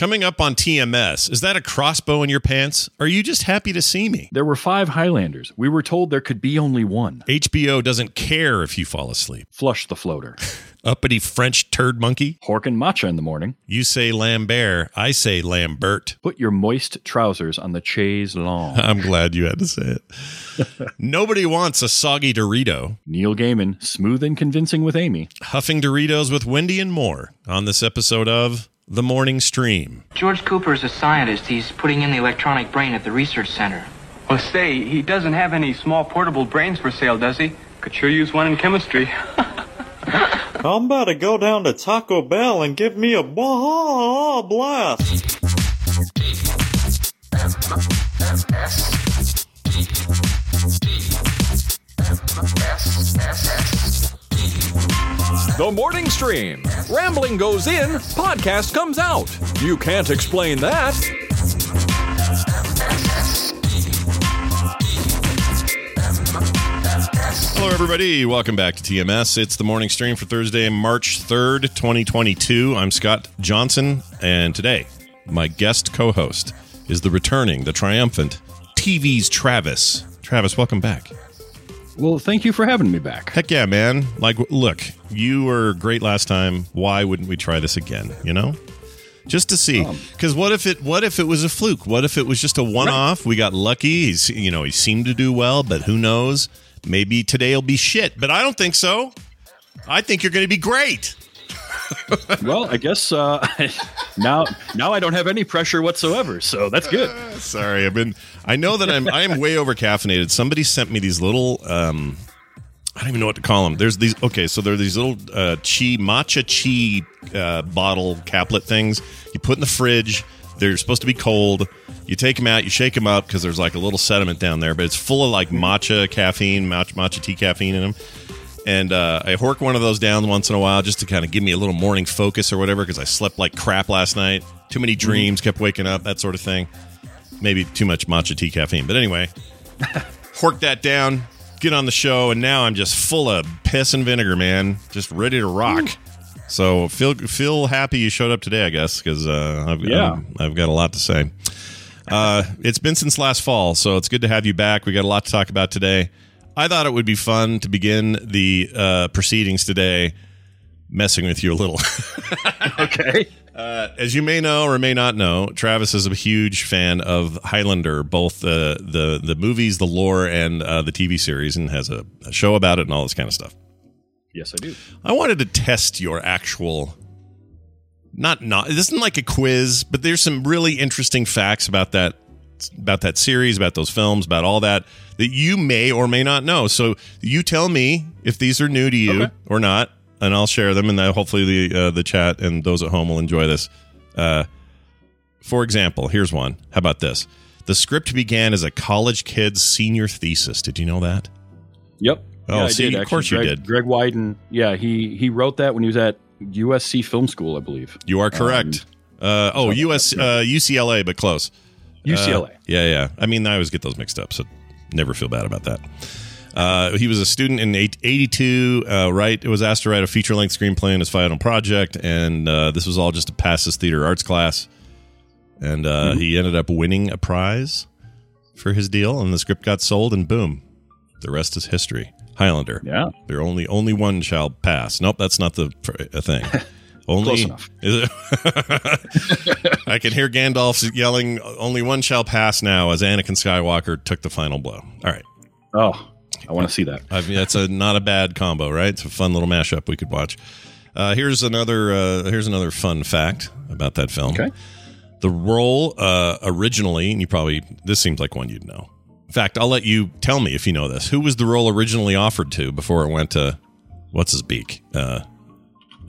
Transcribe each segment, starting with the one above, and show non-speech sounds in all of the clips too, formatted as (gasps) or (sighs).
Coming up on TMS, is that a crossbow in your pants? Or are you just happy to see me? There were five Highlanders. We were told there could be only one. HBO doesn't care if you fall asleep. Flush the floater. (laughs) Uppity French turd monkey? Hork and matcha in the morning. You say Lambert, I say Lambert. Put your moist trousers on the chaise lawn. (laughs) I'm glad you had to say it. (laughs) Nobody wants a soggy Dorito. Neil Gaiman, smooth and convincing with Amy. Huffing Doritos with Wendy and more on this episode of The Morning Stream. George Cooper is a scientist. He's putting in the electronic brain at the research center. Well, say, he doesn't have any small portable brains for sale, does he? Could sure use one in chemistry. I'm about to go down to Taco Bell and give me a blah blast. The morning stream. Rambling goes in, podcast comes out. You can't explain that. Hello, everybody. Welcome back to TMS. It's the morning stream for Thursday, March 3rd, 2022. I'm Scott Johnson, and today, my guest co host is the returning, the triumphant TV's Travis. Travis, welcome back. Well, thank you for having me back. Heck yeah, man. Like, look, you were great last time. Why wouldn't we try this again? You know? Just to see, because what if it? What if it was a fluke? What if it was just a one-off? We got lucky. He's, you know, he seemed to do well, but who knows? Maybe today will be shit. But I don't think so. I think you're going to be great. (laughs) well, I guess uh, (laughs) now now I don't have any pressure whatsoever, so that's good. (laughs) Sorry, I've been. I know that I'm. I am way over caffeinated. Somebody sent me these little. um I don't even know what to call them. There's these. Okay, so there are these little uh, chi matcha chi uh, bottle caplet things. You put in the fridge. They're supposed to be cold. You take them out. You shake them up because there's like a little sediment down there, but it's full of like matcha caffeine, matcha, matcha tea caffeine in them. And uh, I hork one of those down once in a while just to kind of give me a little morning focus or whatever because I slept like crap last night. Too many dreams, kept waking up, that sort of thing. Maybe too much matcha tea caffeine. But anyway, hork that down, get on the show, and now I'm just full of piss and vinegar, man. Just ready to rock. So feel feel happy you showed up today, I guess, because uh, I've, Yeah. I'm- I've got a lot to say. Uh, it's been since last fall, so it's good to have you back. We got a lot to talk about today. I thought it would be fun to begin the uh, proceedings today, messing with you a little. (laughs) (laughs) Okay. Uh, as you may know or may not know, Travis is a huge fan of Highlander, both the the the movies, the lore, and uh, the TV series, and has a, a show about it and all this kind of stuff. Yes, I do. I wanted to test your actual not not this isn't like a quiz, but there's some really interesting facts about that about that series, about those films, about all that that you may or may not know. So you tell me if these are new to you Okay. or not, and I'll share them, and hopefully the uh, the chat and those at home will enjoy this. Uh, for example, here's one. How about this? The script began as a college kid's senior thesis. Did you know that? Yep. Oh, yeah, I see, did, of course you Greg, did. Greg Widen. Yeah, he he wrote that when he was at USC Film School, I believe. You are correct. uh, oh, US uh, UCLA, but close. UCLA. Uh, yeah, yeah. I mean, I always get those mixed up, so never feel bad about that. Uh, he was a student in eight- 82, uh, right? It was asked to write a feature length screenplay in his final project, and uh, this was all just to pass his theater arts class. And uh, he ended up winning a prize for his deal, and the script got sold, and boom, the rest is history. Highlander. yeah. There only only one shall pass. Nope, that's not the a thing. (laughs) Only Close enough. (laughs) I can hear Gandalf yelling, "Only one shall pass!" Now, as Anakin Skywalker took the final blow. All right, Oh, I want to see that. I've, that's a not a bad combo, right? It's a fun little mashup we could watch. Uh, here's another uh, here's another fun fact about that film. Okay. The role uh, originally, and you probably this seems like one you'd know. In fact, I'll let you tell me if you know this. Who was the role originally offered to before it went to what's his beak? Uh,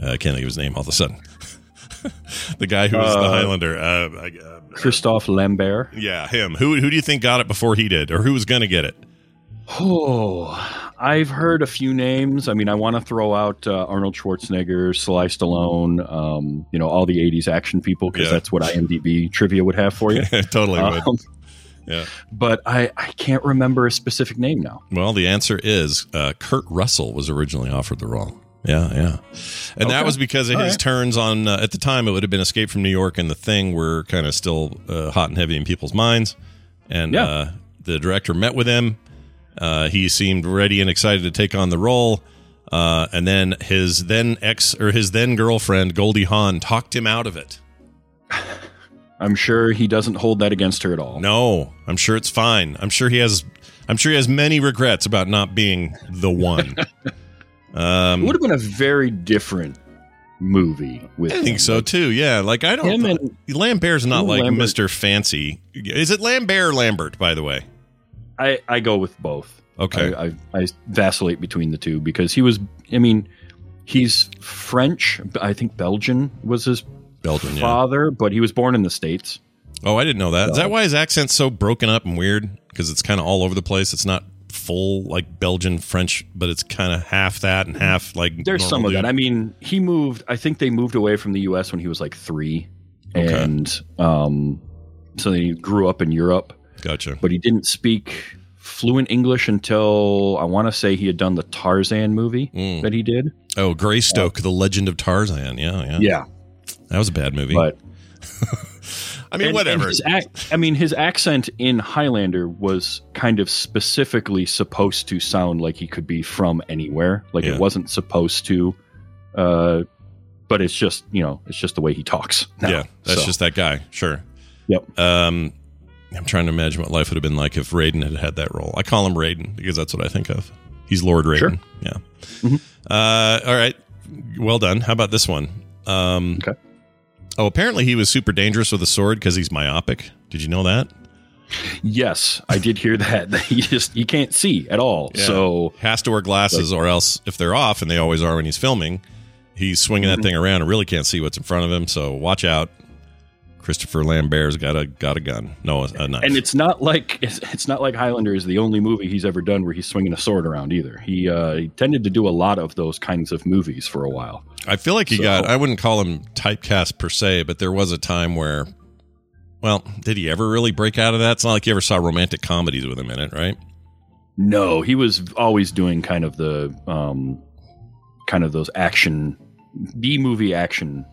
I can't think of his name all of a sudden. (laughs) the guy who was the Uh, Highlander. Uh, I- uh, Christophe Lambert. yeah, him. Who who do you think got it before he did, or who was going to get it? Oh, I've heard a few names. I mean, I want to throw out uh, Arnold Schwarzenegger, Sly Stallone, um, you know, all the 80s action people because Yeah. that's what IMDb trivia would have for you. (laughs) totally would. Um, Yeah. But I, I can't remember a specific name now. Well, the answer is uh, Kurt Russell was originally offered the role. Yeah, yeah. And that was because of All his right. turns on, uh, at the time, it would have been Escape from New York and The Thing were kind of still uh, hot and heavy in people's minds. And Yeah. uh, the director met with him. Uh, he seemed ready and excited to take on the role. Uh, and then his then ex or his then girlfriend, Goldie Hawn, talked him out of it. (sighs) I'm sure he doesn't hold that against her at all. No, I'm sure it's fine. I'm sure he has. I'm sure he has many regrets about not being the one. (laughs) It um, would have been a very different movie with I think him. so too. Yeah, like I don't. Him and- Lambert's not like Lambert- Mister Fancy. Is it Lambert or Lambert? By the way. I, I go with both. Okay. I, I, I vacillate between the two because he was, I mean, he's French. I think Belgian was his Belgian. Yeah. father, but he was born in the States. Oh, I didn't know that. Is So- that why his accent's so broken up and weird? Because it's kind of all over the place. It's not full like Belgian French, but it's kind of half that and half like. There's some of that. I mean, he moved, I think they moved away from the U.S. when he was like three. Okay. And um, so he grew up in Europe, Gotcha. but he didn't speak fluent English until I want to say he had done the Tarzan movie Mm. that he did. Oh, Greystoke, the Legend of Tarzan. Yeah, yeah. Yeah. That was a bad movie. But (laughs) I mean, And- whatever. and his ac- I mean, his accent in Highlander was kind of specifically supposed to sound like he could be from anywhere. Like Yeah. it wasn't supposed to. Uh, but it's just you know it's just the way he talks. now. yeah, that's So, just that guy. Sure. Yep. Um, I'm trying to imagine what life would have been like if Raiden had had that role. I call him Raiden because that's what I think of. He's Lord Raiden. Sure. Yeah. Mhm. Uh, all right. Well done. How about this one? Um, Okay. Oh, apparently he was super dangerous with a sword because he's myopic. Did you know that? Yes, I did hear that. (laughs) he just he can't see at all. Yeah. So Has to wear glasses, or else if they're off, and they always are when he's filming, he's swinging that thing around and really can't see what's in front of him. So watch out. Christopher Lambert's got a got a gun. No, a knife. and it's not like it's, it's not like Highlander is the only movie he's ever done where he's swinging a sword around either. He uh, he tended to do a lot of those kinds of movies for a while. I feel like he So- got. I wouldn't call him typecast per se, but there was a time where. Well, did he ever really break out of that? It's not like you ever saw romantic comedies with him in it, right? No, he was always doing kind of the um, kind of those action B movie action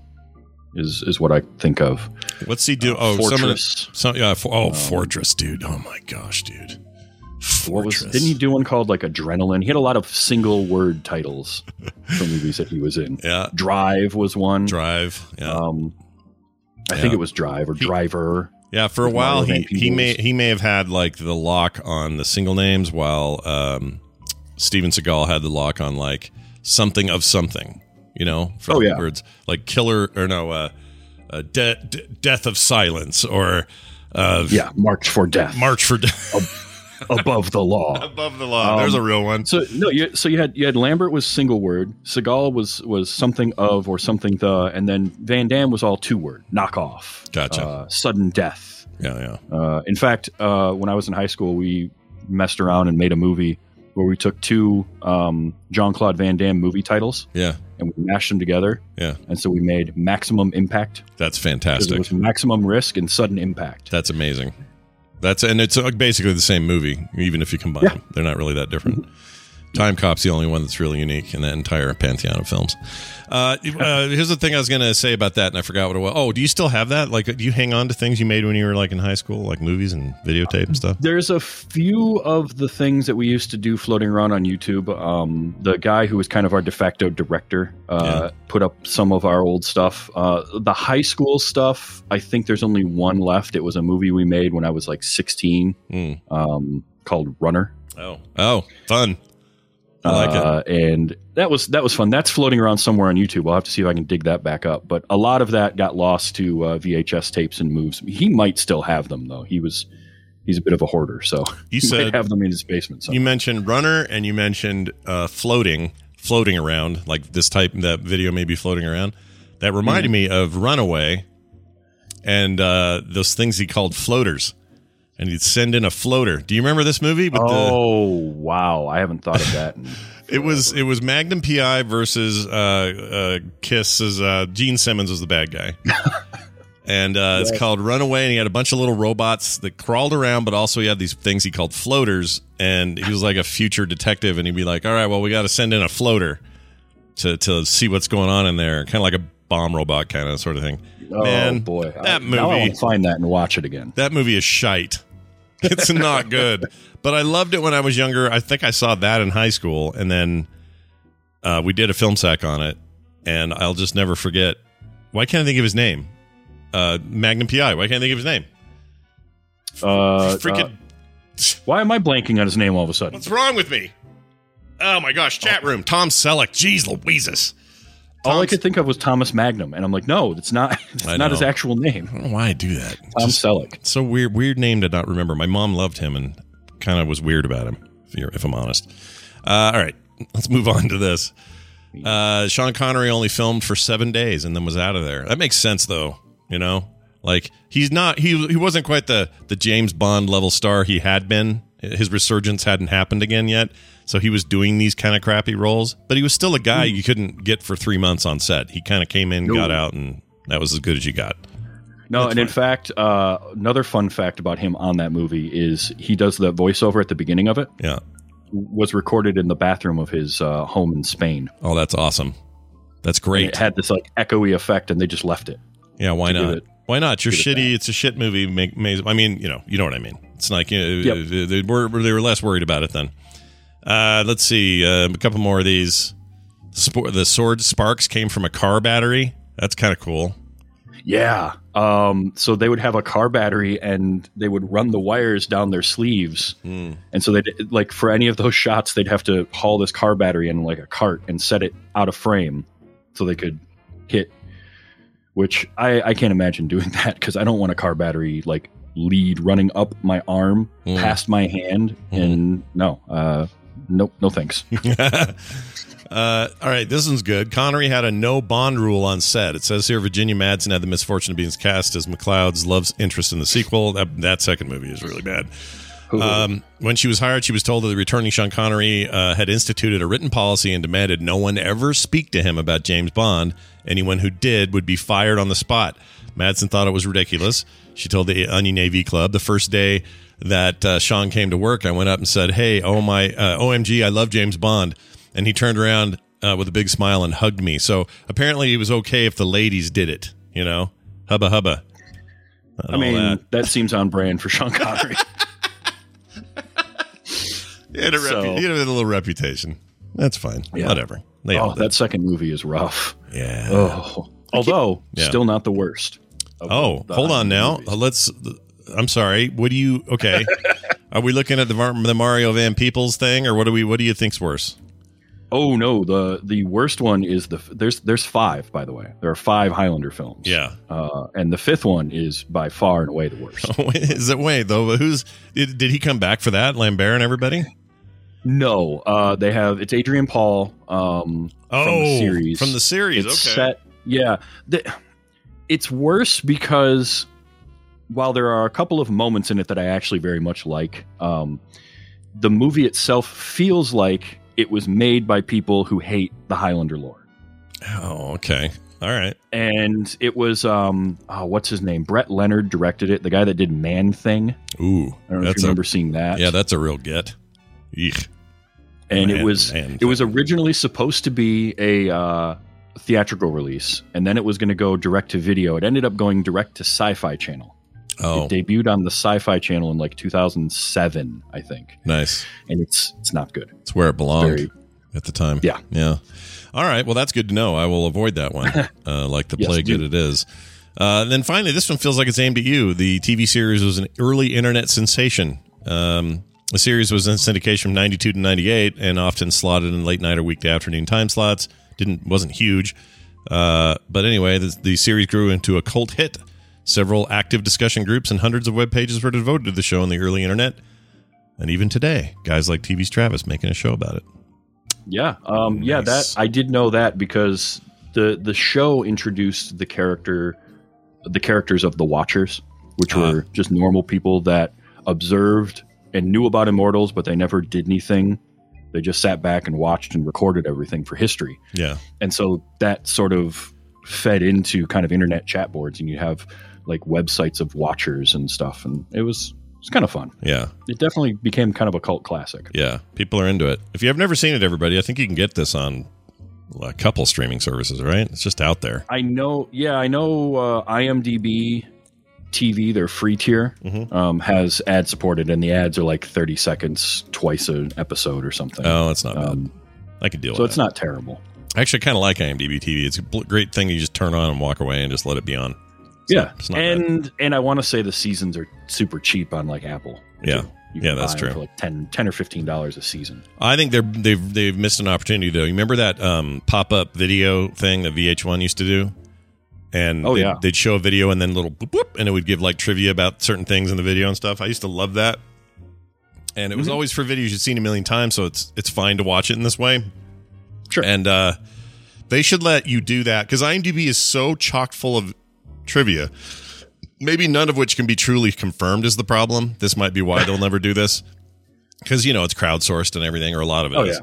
is is what I think of. What's he do? Uh, oh, some of the, Fortress. some yeah. For, oh, Fortress, dude. Oh my gosh, dude. What was, Fortress. didn't he do one called like Adrenaline? He had a lot of single word titles for (laughs) movies that he was in. Yeah. Drive was one. Drive. Yeah. Um, I Yeah. think it was Drive or He- Driver. Yeah, for a while he, he may he may have had like the lock on the single names, while um, Steven Seagal had the lock on like something of something. You know, for Oh, the yeah. words like killer or no, uh, uh, de- de- death of silence or uh, Yeah, Marked for Death. march for death above the law. (laughs) above the law. Um, There's a real one. So no, you, so you had you had Lambert was single word, Seagal was was something of or something the, and then Van Damme was all two word, knock off, Gotcha. uh, sudden death. Yeah, yeah. Uh, in fact, uh, when I was in high school, we messed around and made a movie where we took two um, Jean Claude Van Damme movie titles Yeah, and we mashed them together, yeah. and so we made Maximum Impact. That's fantastic. It was Maximum Risk and Sudden Impact. That's amazing. That's and it's uh, basically the same movie, even if you combine Yeah. them. They're not really that different. Timecop's the only one that's really unique in that entire pantheon of films. Uh, uh, (laughs) here's the thing I was going to say about that, and I forgot what it was. Oh, do you still have that? Like, do you hang on to things you made when you were like in high school, like movies and videotape and stuff? There's a few of the things that we used to do floating around on YouTube. Um, the guy who was kind of our de facto director uh, put up some of our old stuff. Uh, the high school stuff, I think there's only one left. It was a movie we made when I was like 16 Mm. um, called Runner. Oh, oh, fun. I like it. uh, and that was that was fun. That's floating around somewhere on YouTube. I'll have to see if I can dig that back up. But a lot of that got lost to uh, VHS tapes and moves. He might still have them though. He was he's a bit of a hoarder, so You he might said have them in his basement. you mentioned runner and you mentioned uh, floating, floating around, like this type that video may be floating around. That reminded me of Runaway and uh, those things he called floaters. And he'd send in a floater. Do you remember this movie? With the, oh wow, I haven't thought of that. (laughs) It was it was Magnum PI versus uh, uh, Kiss. As uh, Gene Simmons was the bad guy, (laughs) and uh, it's called Runaway. And he had a bunch of little robots that crawled around, but also he had these things he called floaters. And he was like a future detective, and he'd be like, "All right, well, we got to send in a floater." to to see what's going on in there, kind of like a bomb robot kind of sort of thing. Oh Man, boy, that I, movie- want find that and watch it again. That movie is shite. (laughs) It's not good. But I loved it when I was younger. I think I saw that in high school, and then uh, we did a film sack on it, and I'll just never forget. Why can't I think of his name? Uh, Magnum PI. Why can't I think of his name? Uh, Freaking. uh, why am I blanking on his name all of a sudden? what's wrong with me? Oh my gosh! Chat room. Tom Selleck. Jeez Louises. All I could think of was Thomas Magnum, and I'm like, no, it's not. (laughs) It's not his actual name. I don't know why I do that. Tom Just- Selleck. so weird weird name to not remember my mom loved him and kind of was weird about him if, you're, if i'm honest uh, all right let's move on to this uh, sean connery only filmed for seven days and then was out of there that makes sense though you know like he's not he, he wasn't quite the the james bond level star he had been his resurgence hadn't happened again yet so he was doing these kind of crappy roles but he was still a guy you couldn't get for three months on set he kind of came in No. got out and that was as good as you got No, That's and in fact, uh, another fun fact about him on that movie is he does the voiceover at the beginning of it. yeah Was recorded in the bathroom of his uh, home in Spain. oh that's awesome that's And great It had this like echoey effect, and they just left it. Yeah, why not? it- why not? You're give it shitty. It's a shit movie. Make, may- I mean, you know, you know what I mean. It's like you know, Yep. they were they were less worried about it then. Uh, let's see, uh, a couple more of these. Spor- the sword sparks came from a car battery. That's kind of cool. Yeah. Um, so they would have a car battery, and they would run the wires down their sleeves, Hmm. and so they like for any of those shots, they'd have to haul this car battery in like a cart and set it out of frame, so they could hit. Which I, I can't imagine doing (laughs) that because I don't want a car battery like lead running up my arm Mm. past my hand, and no, uh, nope, no thanks. (laughs) uh, all right, this one's good. Connery had a no bond rule on set. It says here Virginia Madsen had the misfortune of being cast as MacLeod's love's interest in the sequel. That, that second movie is really bad. Um, when she was hired, she was told that the returning Sean Connery uh, had instituted a written policy and demanded no one ever speak to him about James Bond. Anyone who did would be fired on the spot. Madsen thought it was ridiculous. She told the Onion AV Club the first day that uh, Sean came to work, I went up and said, "Hey, oh my, uh, OMG, I love James Bond," and he turned around uh, with a big smile and hugged me. So apparently, it was okay if the ladies did it. You know, hubba hubba. I mean, that. that. seems on brand for Sean Connery. (laughs) He had a, So- repu- he had a little reputation. That's fine. Yeah. Whatever. They oh, that second movie is rough. yeah. Oh, although Yeah. still not the worst. Oh, hold on now. movies. Uh, Let's. I'm sorry. What do you? Okay. (laughs) are we looking at the the Mario Van Peebles thing, or what do we? What do you think's worse? Oh no, the the worst one is the there's there's five by the way. There are five Highlander films. Yeah. uh, and the fifth one is by far and away the worst. (laughs) Is it wait though? Who's did, did he come back for that? Lambert and everybody? no, uh, they have it's Adrian Paul um, Oh, from the series. From the series. It's okay. set. Yeah, the, it's worse because while there are a couple of moments in it that I actually very much like, um, the movie itself feels like it was made by people who hate the Highlander lore. Oh, okay. All right. And it was um, oh, what's his name? Brett Leonard directed it. The guy that did Man Thing. Ooh, I don't know if you a remember seeing that. yeah. That's a real get. Eek. and Man- it was Man it was originally supposed to be a uh, theatrical release, and then it was going to go direct to video. It ended up going direct to Sci-Fi Channel. Oh, It debuted on the Sci-Fi Channel in like 2007, I think, nice. and it's it's not good. It's where it belonged Very- at the time. Yeah. Yeah. All right. Well, that's good to know. I will avoid that one, (laughs) uh, like the Yes, plague that it is. Uh, and then finally, this one feels like it's aimed at you. The TV series was an early internet sensation. Um, the series was in syndication from 92 to 98 and often slotted in late night or weekday afternoon time slots. Didn't wasn't huge. Uh, but anyway, the, the series grew into a cult hit. Several active discussion groups and hundreds of web pages were devoted to the show on the early internet. And even today, guys like TV's Travis making a show about it. Yeah, um, yeah. That I did know that because the the show introduced the character, the characters of the Watchers, which Ah. were just normal people that observed and knew about immortals, but they never did anything. They just sat back and watched and recorded everything for history. Yeah. and so that sort of fed into kind of internet chat boards, and you have like websites of Watchers and stuff, and it was it's kind of fun. Yeah. It definitely became kind of a cult classic. Yeah, people are into it. If you have never seen it, everybody, I think you can get this on a couple streaming services, right? It's just out there. I know. Yeah, I know. Uh, IMDb TV, their free tier, Mhm. um, has ad supported, and the ads are like thirty seconds twice an episode or something. Oh, that's not bad. um, I can deal with it. so with it's that. not terrible. I actually kind of like IMDb TV. It's a great thing you just turn on and walk away and just let it be on. Yeah, not bad. and and I want to say the seasons are super cheap on like Apple. Yeah. too. You Yeah, that's them true. For like 10, 10 or fifteen dollars a season. I think they're they've they've missed an opportunity though. You remember that um, pop up video thing that VH1 used to do, and Oh, they'd, yeah. they'd show a video and then little boop, boop, and it would give like trivia about certain things in the video and stuff. I used to love that, and it was Mhm. always for videos you'd seen a million times, so it's it's fine to watch it in this way. Sure. and uh, they should let you do that because IMDb is so chock full of trivia. Maybe none of which can be truly confirmed is the problem. This might be why they'll never do this (laughs) because you know it's crowdsourced and everything, or a lot of it Oh, is.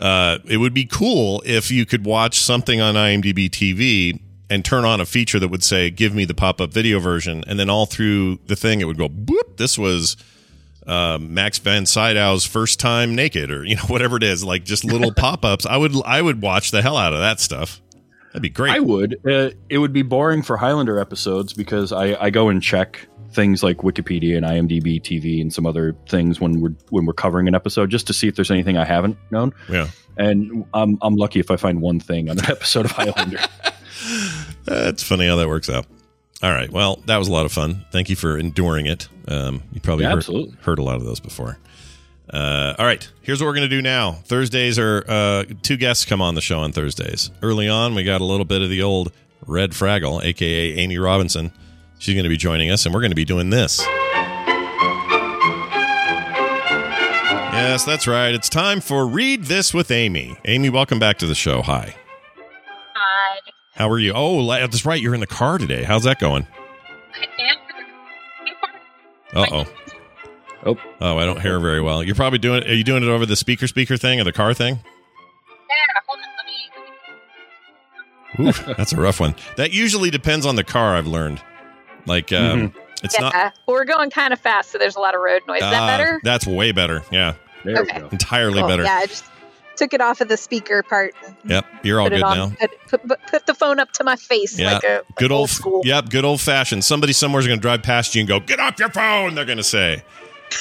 Uh, it would be cool if you could watch something on IMDb TV and turn on a feature that would say, "Give me the pop-up video version," and then all through the thing it would go, "Boop!" This was uh, Max von Sydow's first time naked, or you know (laughs) whatever it is, like just little (laughs) pop-ups. I would I would watch the hell out of that stuff. That'd be great. I would. Uh, it would be boring for Highlander episodes because I, I go and check things like Wikipedia and IMDb TV and some other things when we're when we're covering an episode just to see if there's anything I haven't known. yeah, And I'm I'm lucky if I find one thing on an (laughs) episode of Highlander. (laughs) That's funny how that works out. All right, well, that was a lot of fun. Thank you for enduring it. Um, you probably Yeah, heard, heard a lot of those before. Uh, all right, here's what we're going to do now. Thursdays are uh, two guests come on the show on Thursdays. Early on, we got a little bit of the old Red Fraggle, aka Amy Robinson. She's going to be joining us, and we're going to be doing this. Yes, that's right. It's time for Read This with Amy. Amy, welcome back to the show. Hi. Hi. How are you? Oh, that's right. You're in the car today. How's that going? Uh oh. Oh. Oh, I don't hear very well. You're probably doing. Are you doing it over the speaker speaker thing or the car thing? Oof, that's a rough one. That usually depends on the car. I've learned. Like, um, it's yeah, not. well, we're going kind of fast, so there's a lot of road noise. Is that Ah, better? That's way better. Yeah, There Okay. we go. entirely Cool. better. Yeah, I just took it off of the speaker part. Yep, you're all good it on. now. Put, put, put- put the phone up to my face Yeah, like a like good old, school. yep, good old fashioned. Somebody somewhere's going to drive past you and go, "Get off your phone." They're going to say.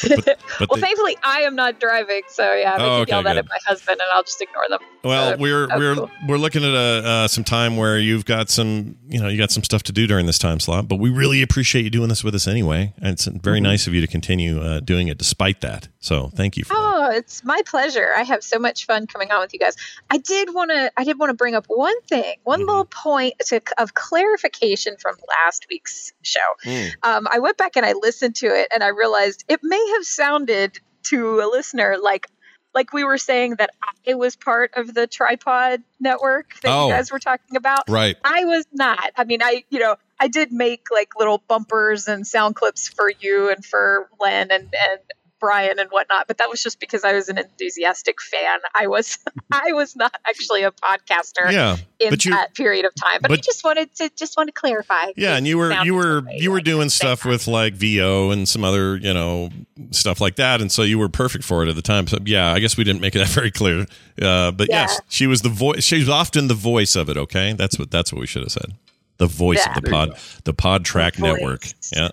But, (laughs) but well, they- thankfully, I am not driving, so yeah, I Oh, can okay, yell that at my husband, and I'll just ignore them. Well, So, we're that's we're cool. we're looking at a uh, some time where you've got some you know you got some stuff to do during this time slot, but we really appreciate you doing this with us anyway, and it's very Mm-hmm. nice of you to continue uh, doing it despite that. So thank you for that. It's my pleasure. I have so much fun coming on with you guys. I did want to. I did want to bring up one thing, one Mhm. little point to, of clarification from last week's show. Mm. Um, I went back and I listened to it, and I realized it may have sounded to a listener like like we were saying that I was part of the tripod network that Oh. you guys were talking about. Right. I was not. I mean, I, you know, I did make like little bumpers and sound clips for you and for Len and, and Brian and whatnot, but that was just because I was an enthusiastic fan. I was, (laughs) I was not actually a podcaster Yeah. in but you- that period of time. But, I just wanted to, just want to clarify. Yeah, and you were you were you were like, doing stuff that. with like VO and some other you know stuff like that, and so you were perfect for it at the time. So yeah, I guess we didn't make it (laughs) that very clear. Uh, but Yeah. yes, she was the voice. She was often the voice of it. Okay, that's what that's what we should have said. The voice Yeah. of the pod, the Pod Track. Network. Yeah,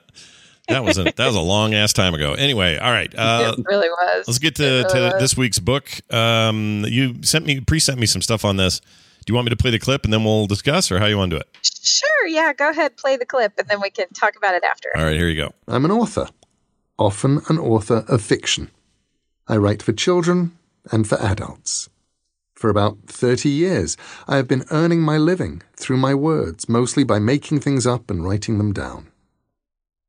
that was a, that was a long ass time ago. Anyway, all right. (laughs) Uh, it really was. Let's get to, really to this week's book. Um, you sent me pre sent me some stuff on this. Do you want me to play the clip and then we'll discuss, or how you want to do it? Sure. Yeah. Go ahead. Play the clip and then we can talk about it after. All right, here you go. I'm an author, often an author of fiction. I write for children and for adults. For about 30 years, I have been earning my living through my words, mostly by making things up and writing them down.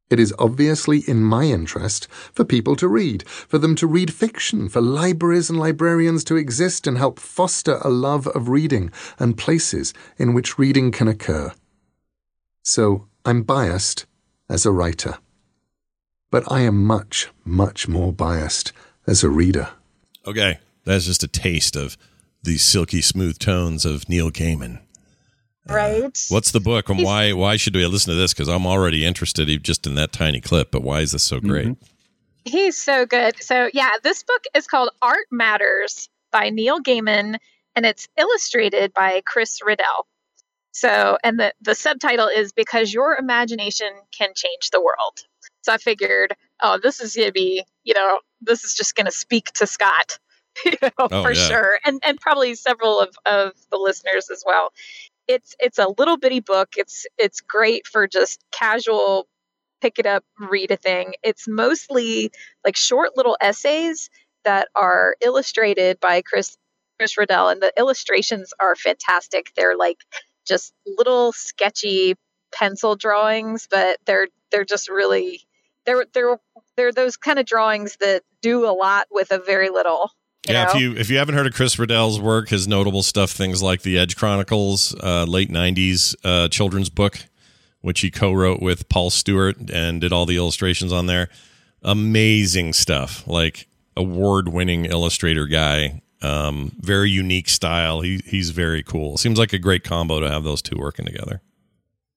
It is obviously in my interest for people to read, for them to read fiction, for libraries and librarians to exist and help foster a love of reading and places in which reading can occur. So I'm biased as a writer. But I am much, much more biased as a reader. Okay, that's just a taste of the silky smooth tones of Neil Gaiman. Right. What's the book and why why should we listen to this? Because I'm already interested e- just in that tiny clip. But why is this so great? Mm-hmm. He's so good. So yeah, this book is called Art Matters by Neil Gaiman, and it's illustrated by Chris Riddell. So, and the, the subtitle is Because Your Imagination Can Change the World. So I figured, oh, this is going to be, you know, this is just going to speak to Scott, (laughs) you know, Oh, for yeah. sure. And, and probably several of, of the listeners as well. It's, it's a little bitty book. It's, it's great for just casual pick it up, read a thing. It's mostly like short little essays that are illustrated by Chris Chris Riddell, and the illustrations are fantastic. They're like just little sketchy pencil drawings, but they're they're just really they're they're they're those kind of drawings that do a lot with a very little. You yeah, know? if you if you haven't heard of Chris Riddell's work, his notable stuff, things like the Edge Chronicles, uh, late '90s uh, children's book, which he co-wrote with Paul Stewart and did all the illustrations on there. Amazing stuff, like award-winning illustrator guy. Um, very unique style. He he's very cool. Seems like a great combo to have those two working together.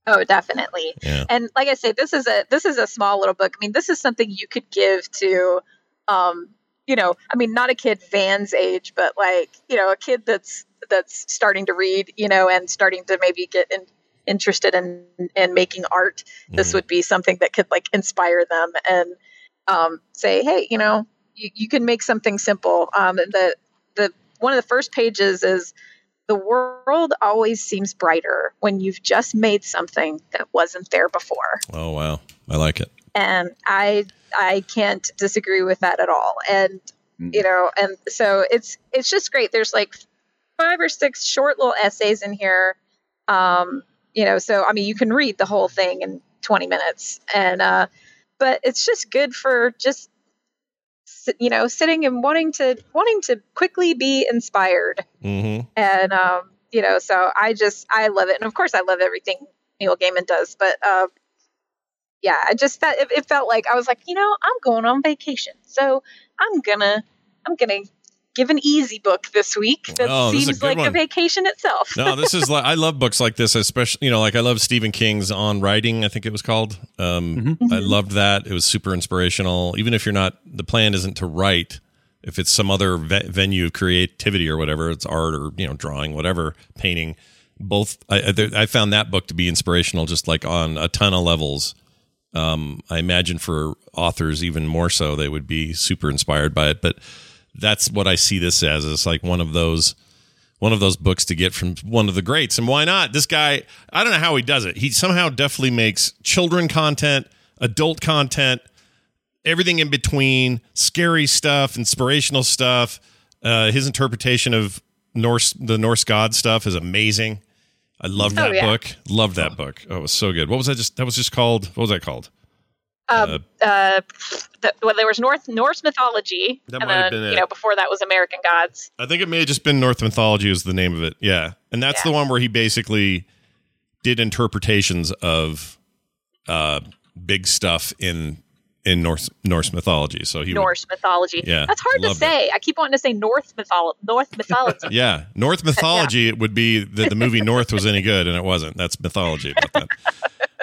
Oh, definitely. Yeah. And like I say, this is a this is a small little book. I mean, this is something you could give to, um, you know, I mean, not a kid Van's age, but like you know, a kid that's that's starting to read, you know, and starting to maybe get in, interested in in making art. This Mhm. would be something that could like inspire them and um, say, hey, you know, you, you can make something simple. Um, the the one of the first pages is the world always seems brighter when you've just made something that wasn't there before Oh wow, I like it. And i i can't disagree with that at all. And Mm. you know and so it's it's just great. There's like five or six short little essays in here. Um you know so i mean you can read the whole thing in 20 minutes. And uh but it's just good for just you know sitting and wanting to wanting to quickly be inspired. Hmm and um, you know, so I just I love it, and of course I love everything Neil Gaiman does, but um, yeah, I just that it, it felt like I was like, you know, I'm going on vacation, so I'm gonna I'm gonna give an easy book this week that Oh, this is a seems good like a vacation itself. no, this is like I love books like this, especially you know, like I love Stephen King's On Writing. I think it was called. Um, I loved that. It was super inspirational. Even if you're not, the plan isn't to write. If it's some other ve- venue of creativity or whatever, it's art or you know, drawing, whatever, painting. Both, I, I, I found that book to be inspirational, just like on a ton of levels. Um, I imagine for authors even more so, they would be super inspired by it. But that's what I see this as. It's like one of those one of those books to get from one of the greats. And why not? This guy, I don't know how he does it. He somehow definitely makes children content, adult content, everything in between, scary stuff, inspirational stuff. Uh, his interpretation of Norse, the Norse god stuff is amazing. I love Oh, that yeah. book. Love that book. Oh, it was so good. What was that just? That was just called. What was that called? um, uh, the, well, there was North Norse mythology, That and then been you it. know before that was American gods. I think it may have just been North Mythology is the name of it. Yeah. And that's Yeah. the one where he basically did interpretations of uh big stuff in in Norse Norse mythology. So he would- Norse mythology. Yeah, that's hard to loved it. say. I keep wanting to say North mythology. North mythology. (laughs) yeah, North mythology it would be that the movie North was any good and it wasn't. That's mythology about that. (laughs)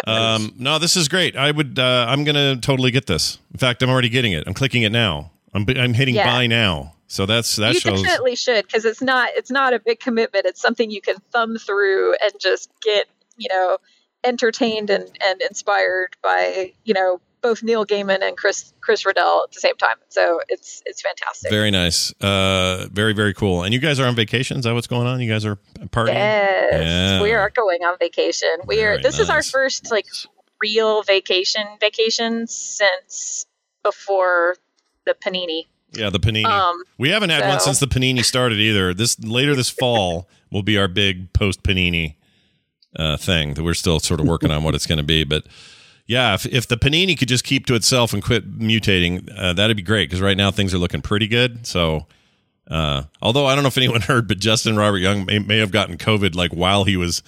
Um, no, this is great. I would. Uh, I'm gonna totally get this. In fact, I'm already getting it. I'm clicking it now. I'm I'm hitting Yeah. buy now. So that's that you shows. definitely should because it's not it's not a big commitment. It's something you can thumb through and just get you know entertained and, and inspired by you know both Neil Gaiman and Chris Chris Riddell at the same time. So it's it's fantastic. Very nice. Uh, very very cool. And you guys are on vacation. Is that what's going on? You guys are partying. yes, Yeah. we are going on vacation. We are. Very This is our first like real vacation vacation since before the Panini. Yeah, the panini. Um, we haven't had one since the panini started either. This later this fall will be our big post panini uh, thing that we're still sort of working on what it's going to be. But yeah, if, if the panini could just keep to itself and quit mutating, uh, that'd be great because right now things are looking pretty good. So. Uh, although I don't know if anyone (laughs) heard, but Justin Robert Young may, may have gotten COVID like while he was,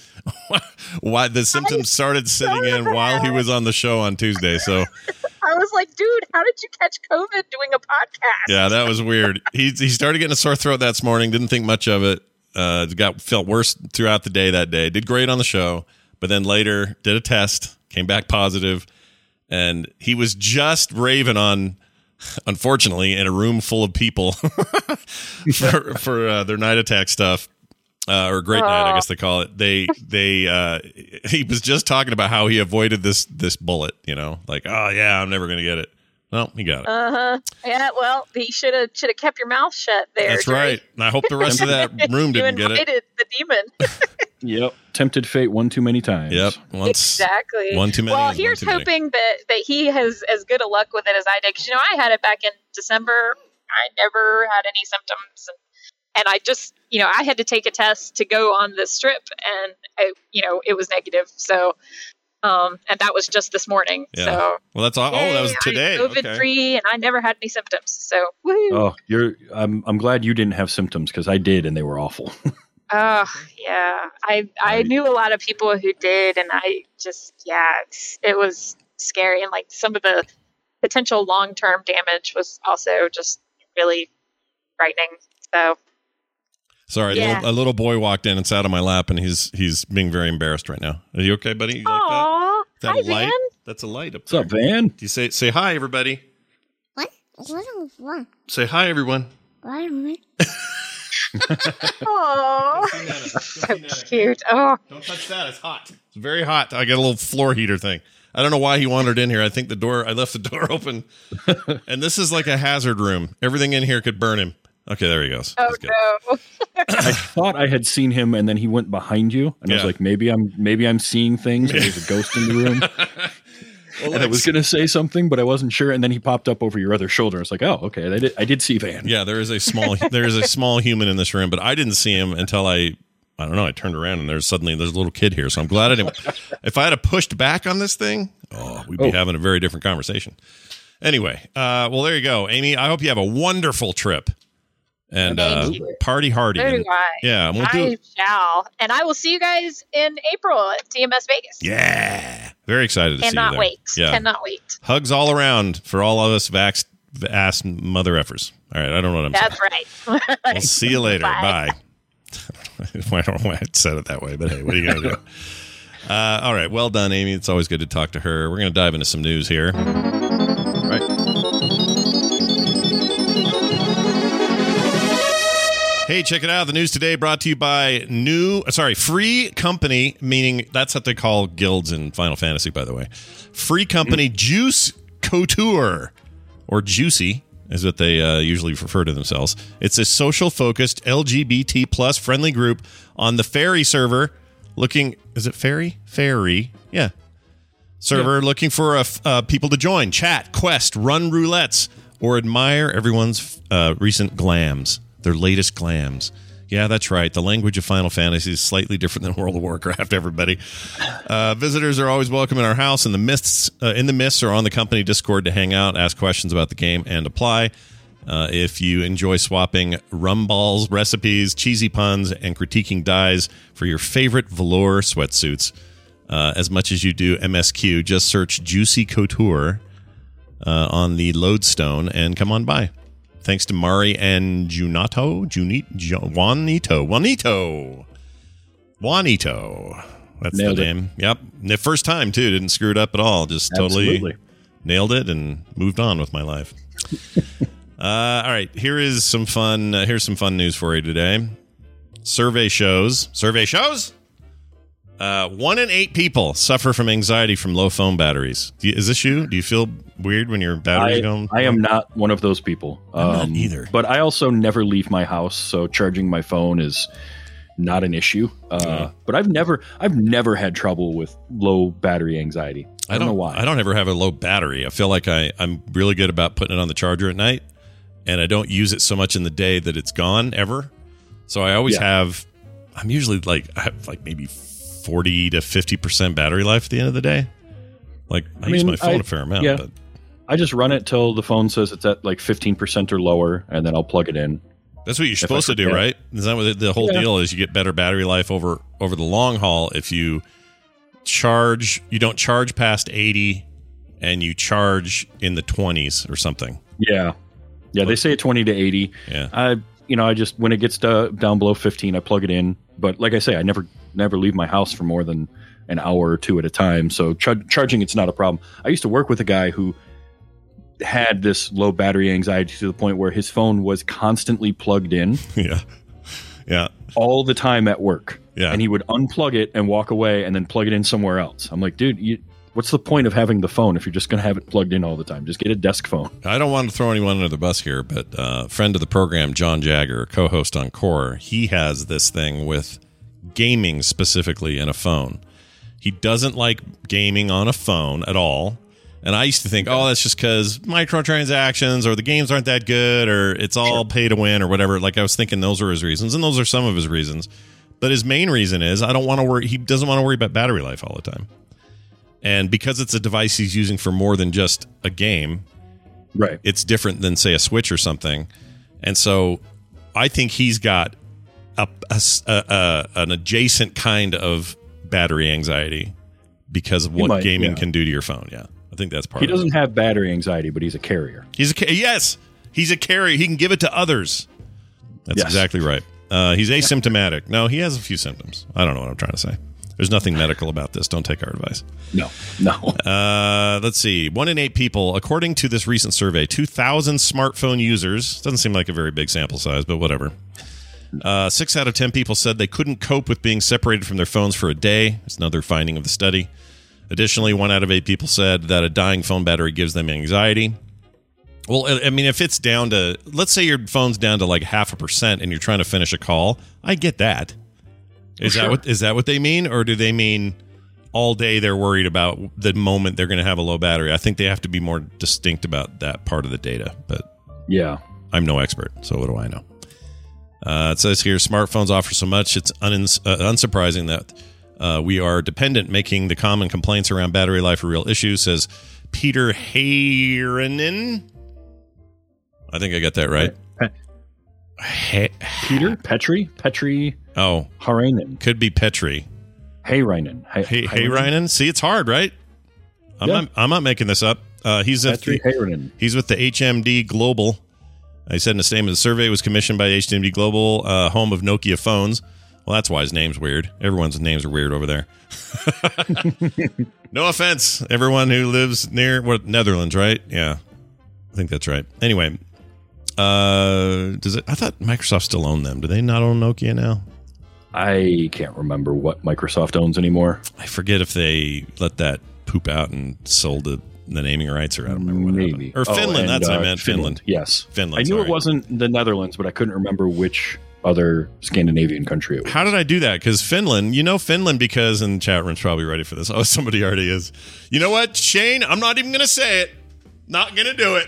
(laughs) why the symptoms started setting in while he was on the show on Tuesday. So (laughs) I was like, dude, how did you catch COVID doing a podcast? Yeah, that was weird. He he started getting a sore throat that morning. Didn't think much of it. Uh, got felt worse throughout the day that day. Did great on the show, but then later did a test, came back positive, and he was just raving on. Unfortunately, in a room full of people (laughs) for for uh, their night attack stuff, uh, or great night, I guess they call it. They they uh, (laughs) he was just talking about how he avoided this this bullet. You know, like oh yeah, I'm never gonna get it. Well, he got it. Uh huh. Yeah. Well, he should have should have kept your mouth shut there. That's Jerry. right. And I hope the rest of that (laughs) room didn't get it. invited the demon. (laughs) (laughs) Yep. Tempted fate one too many times. Yep. Once exactly. one too many Well, here's too many. hoping that that he has as good a luck with it as I did. Because you know, I had it back in December. I never had any symptoms, and, and I just you know I had to take a test to go on this trip, and I you know it was negative. So. Um, and that was just this morning. Yeah. So Well, that's all. Oh, that was today. I'm COVID Okay. free, and I never had any symptoms. So woohoo! Oh, you're. I'm. I'm glad you didn't have symptoms because I did, and they were awful. (laughs) Oh yeah, I I Right. knew a lot of people who did, and I just yeah, it was scary, and like some of the potential long term damage was also just really frightening. So Sorry, a, little, a little boy walked in and sat on my lap, and he's he's being very embarrassed right now. Are you okay, buddy? You like that? That hi light? Van. That's a light up there. What's up, Van? Do you say say hi, everybody? What? What was one? Say hi, everyone. What? (laughs) Aw, so cute. Oh, Don't touch that. It's hot. It's very hot. I got a little floor heater thing. I don't know why he wandered in here. I think the door. I left the door (laughs) open, and this is like a hazard room. Everything in here could burn him. Okay, there he goes. oh He's no. (coughs) I thought I had seen him, and then he went behind you, and I was like, maybe I'm. Maybe I'm seeing things. And there's a ghost in the room. (laughs) (laughs) Well, and I was gonna say something, but I wasn't sure. And then he popped up over your other shoulder. I was like, oh, okay. I did. I did see Van. Yeah, there is a small (laughs) there is a small human in this room, but I didn't see him until I I don't know. I turned around and there's suddenly there's a little kid here. So I'm glad I didn't. if I had have pushed back on this thing, oh, we'd be Oh. having a very different conversation. Anyway, uh, well there you go, Amy. I hope you have a wonderful trip and uh, party hardy. So And- I. yeah, and we'll do. I shall, and I will see you guys in April at TMS Vegas. Yeah, very excited to see you Cannot wait. Yeah, Cannot wait. hugs all around for all of us vax ass mother effers. All right, I don't know what I'm saying. That's right. (laughs) We'll see you later. Bye. Bye. (laughs) I don't know why I said it that way, but hey, what are you going to do? (laughs) Uh, all right. Well done, Amy. It's always good to talk to her. We're going to dive into some news here. Hey, check it out. The news today brought to you by new, sorry, free company, meaning that's what they call guilds in Final Fantasy, by the way. Free company Juice Couture, or Juicy, is what they uh, usually refer to themselves. It's a social focused LGBT plus friendly group on the Faerie server looking, is it Faerie? Faerie. Yeah. Server looking for uh, f- uh, people to join, chat, quest, run roulettes, or admire everyone's uh, recent glams, their latest glams. Yeah, that's right. The language of Final Fantasy is slightly different than (laughs) World of Warcraft. Everybody, uh, visitors are always welcome in our house. And the mists uh, in the mists or on the company Discord to hang out, ask questions about the game, and apply. Uh, if you enjoy swapping rum balls, recipes, cheesy puns, and critiquing dyes for your favorite velour sweatsuits, uh, as much as you do MSQ, just search Juicy Couture uh, on the Lodestone and come on by. Thanks to Mari and Junato, Junito, Juanito, Juanito, Juanito. That's Nailed the it. name. Yep, the first time too. Didn't screw it up at all. Just totally Absolutely. nailed it and moved on with my life. (laughs) uh, all right, here is some fun. Uh, here's some fun news for you today. Survey shows. Survey shows. Uh, one in eight people suffer from anxiety from low phone batteries. Do you, is this you? Do you feel weird when your battery's I, going? I am not one of those people. Um, not either. But I also never leave my house, so charging my phone is not an issue. Uh, Yeah. But I've never, I've never had trouble with low battery anxiety. I, don't know why. I don't ever have a low battery. I feel like I, I'm really good about putting it on the charger at night, and I don't use it so much in the day that it's gone ever. So I always Yeah. have. I'm usually like I have like maybe forty to fifty percent battery life at the end of the day. Like I, I use mean, my phone I- a fair amount, yeah. but I just run it till the phone says it's at like 15% or lower, and then I'll plug it in. that's what you're supposed to do, right? Is that what the, the whole Yeah. deal is? You get better battery life over over the long haul if you charge. You don't charge past eighty, and you charge in the twenties or something. Yeah. Yeah, they say 20 to 80. Yeah. I, you know, I just when it gets to, down below 15, I plug it in. But like I say, I never never leave my house for more than an hour or two at a time. So char- charging it's not a problem. I used to work with a guy who had this low battery anxiety to the point where his phone was constantly plugged in. (laughs) Yeah. Yeah. all the time at work. Yeah. And he would unplug it and walk away and then plug it in somewhere else. I'm like, dude, you, what's the point of having the phone if you're just going to have it plugged in all the time? Just get a desk phone. I don't want to throw anyone under the bus here, but uh, friend of the program, John Jagger, co-host on Core, he has this thing with gaming specifically in a phone. He doesn't like gaming on a phone at all. And I used to think, oh, that's just because microtransactions or the games aren't that good or it's all pay to win or whatever. Like I was thinking those were his reasons, and those are some of his reasons. But his main reason is I don't want to worry. He doesn't want to worry about battery life all the time. And because it's a device he's using for more than just a game, Right. it's different than say a switch or something and so i think he's got a, a a- an adjacent kind of battery anxiety because of what might, gaming yeah. can do to your phone yeah i think that's part He doesn't have battery anxiety, but he's a carrier. he's a yes he's a carrier he can give it to others that's Yes. exactly right uh, he's asymptomatic no he has a few symptoms i don't know what i'm trying to say there's nothing medical about this don't take our advice No, no. (laughs) uh, let's see. One in eight people, according to this recent survey, 2,000 smartphone users. Doesn't seem like a very big sample size, but whatever. Uh, six out of 10 people said they couldn't cope with being separated from their phones for a day. It's another finding of the study. Additionally, one out of eight people said that a dying phone battery gives them anxiety. Well, I mean, if it's down to, let's say your phone's down to like half a percent and you're trying to finish a call, I get that. Is that Sure. what is that what they mean, or do they mean all day they're worried about the moment they're going to have a low battery? I think they have to be more distinct about that part of the data, but Yeah. I'm no expert, so what do I know? Uh, it says here, smartphones offer so much, it's unins uh, unsurprising that uh, we are dependent, making the common complaints around battery life a real issue. Says Peter Heiranen. I think I got that right. He- Peter? Petri? Petri oh, Harainen. could be Petri. Hey, hey, Ryan. See, it's hard, right? I'm Yeah. not. I'm not making this up. Uh, he's at Petri the, Hayrainen. He's with the HMD Global. I said in a statement, the survey was commissioned by HMD Global, uh, home of Nokia phones. Well, that's why his name's weird. Everyone's names are weird over there. (laughs) no offense, everyone who lives near what Netherlands, right? Yeah, I think that's right. Anyway, uh, does it? I thought Microsoft still owned them. Do they not own Nokia now? I can't remember what Microsoft owns anymore. I forget if they let that poop out and sold the, the naming rights, or I don't remember what Maybe. happened. Or Oh, Finland. and, that's what I uh, meant. Finland. Yes. Finland. I knew sorry. it wasn't the Netherlands, but I couldn't remember which other Scandinavian country it was. How did I do that? Because Finland, you know Finland because, and chat room's probably ready for this. Oh, (laughs) somebody already is. You know what, Shane? I'm not even going to say it. Not going to do it.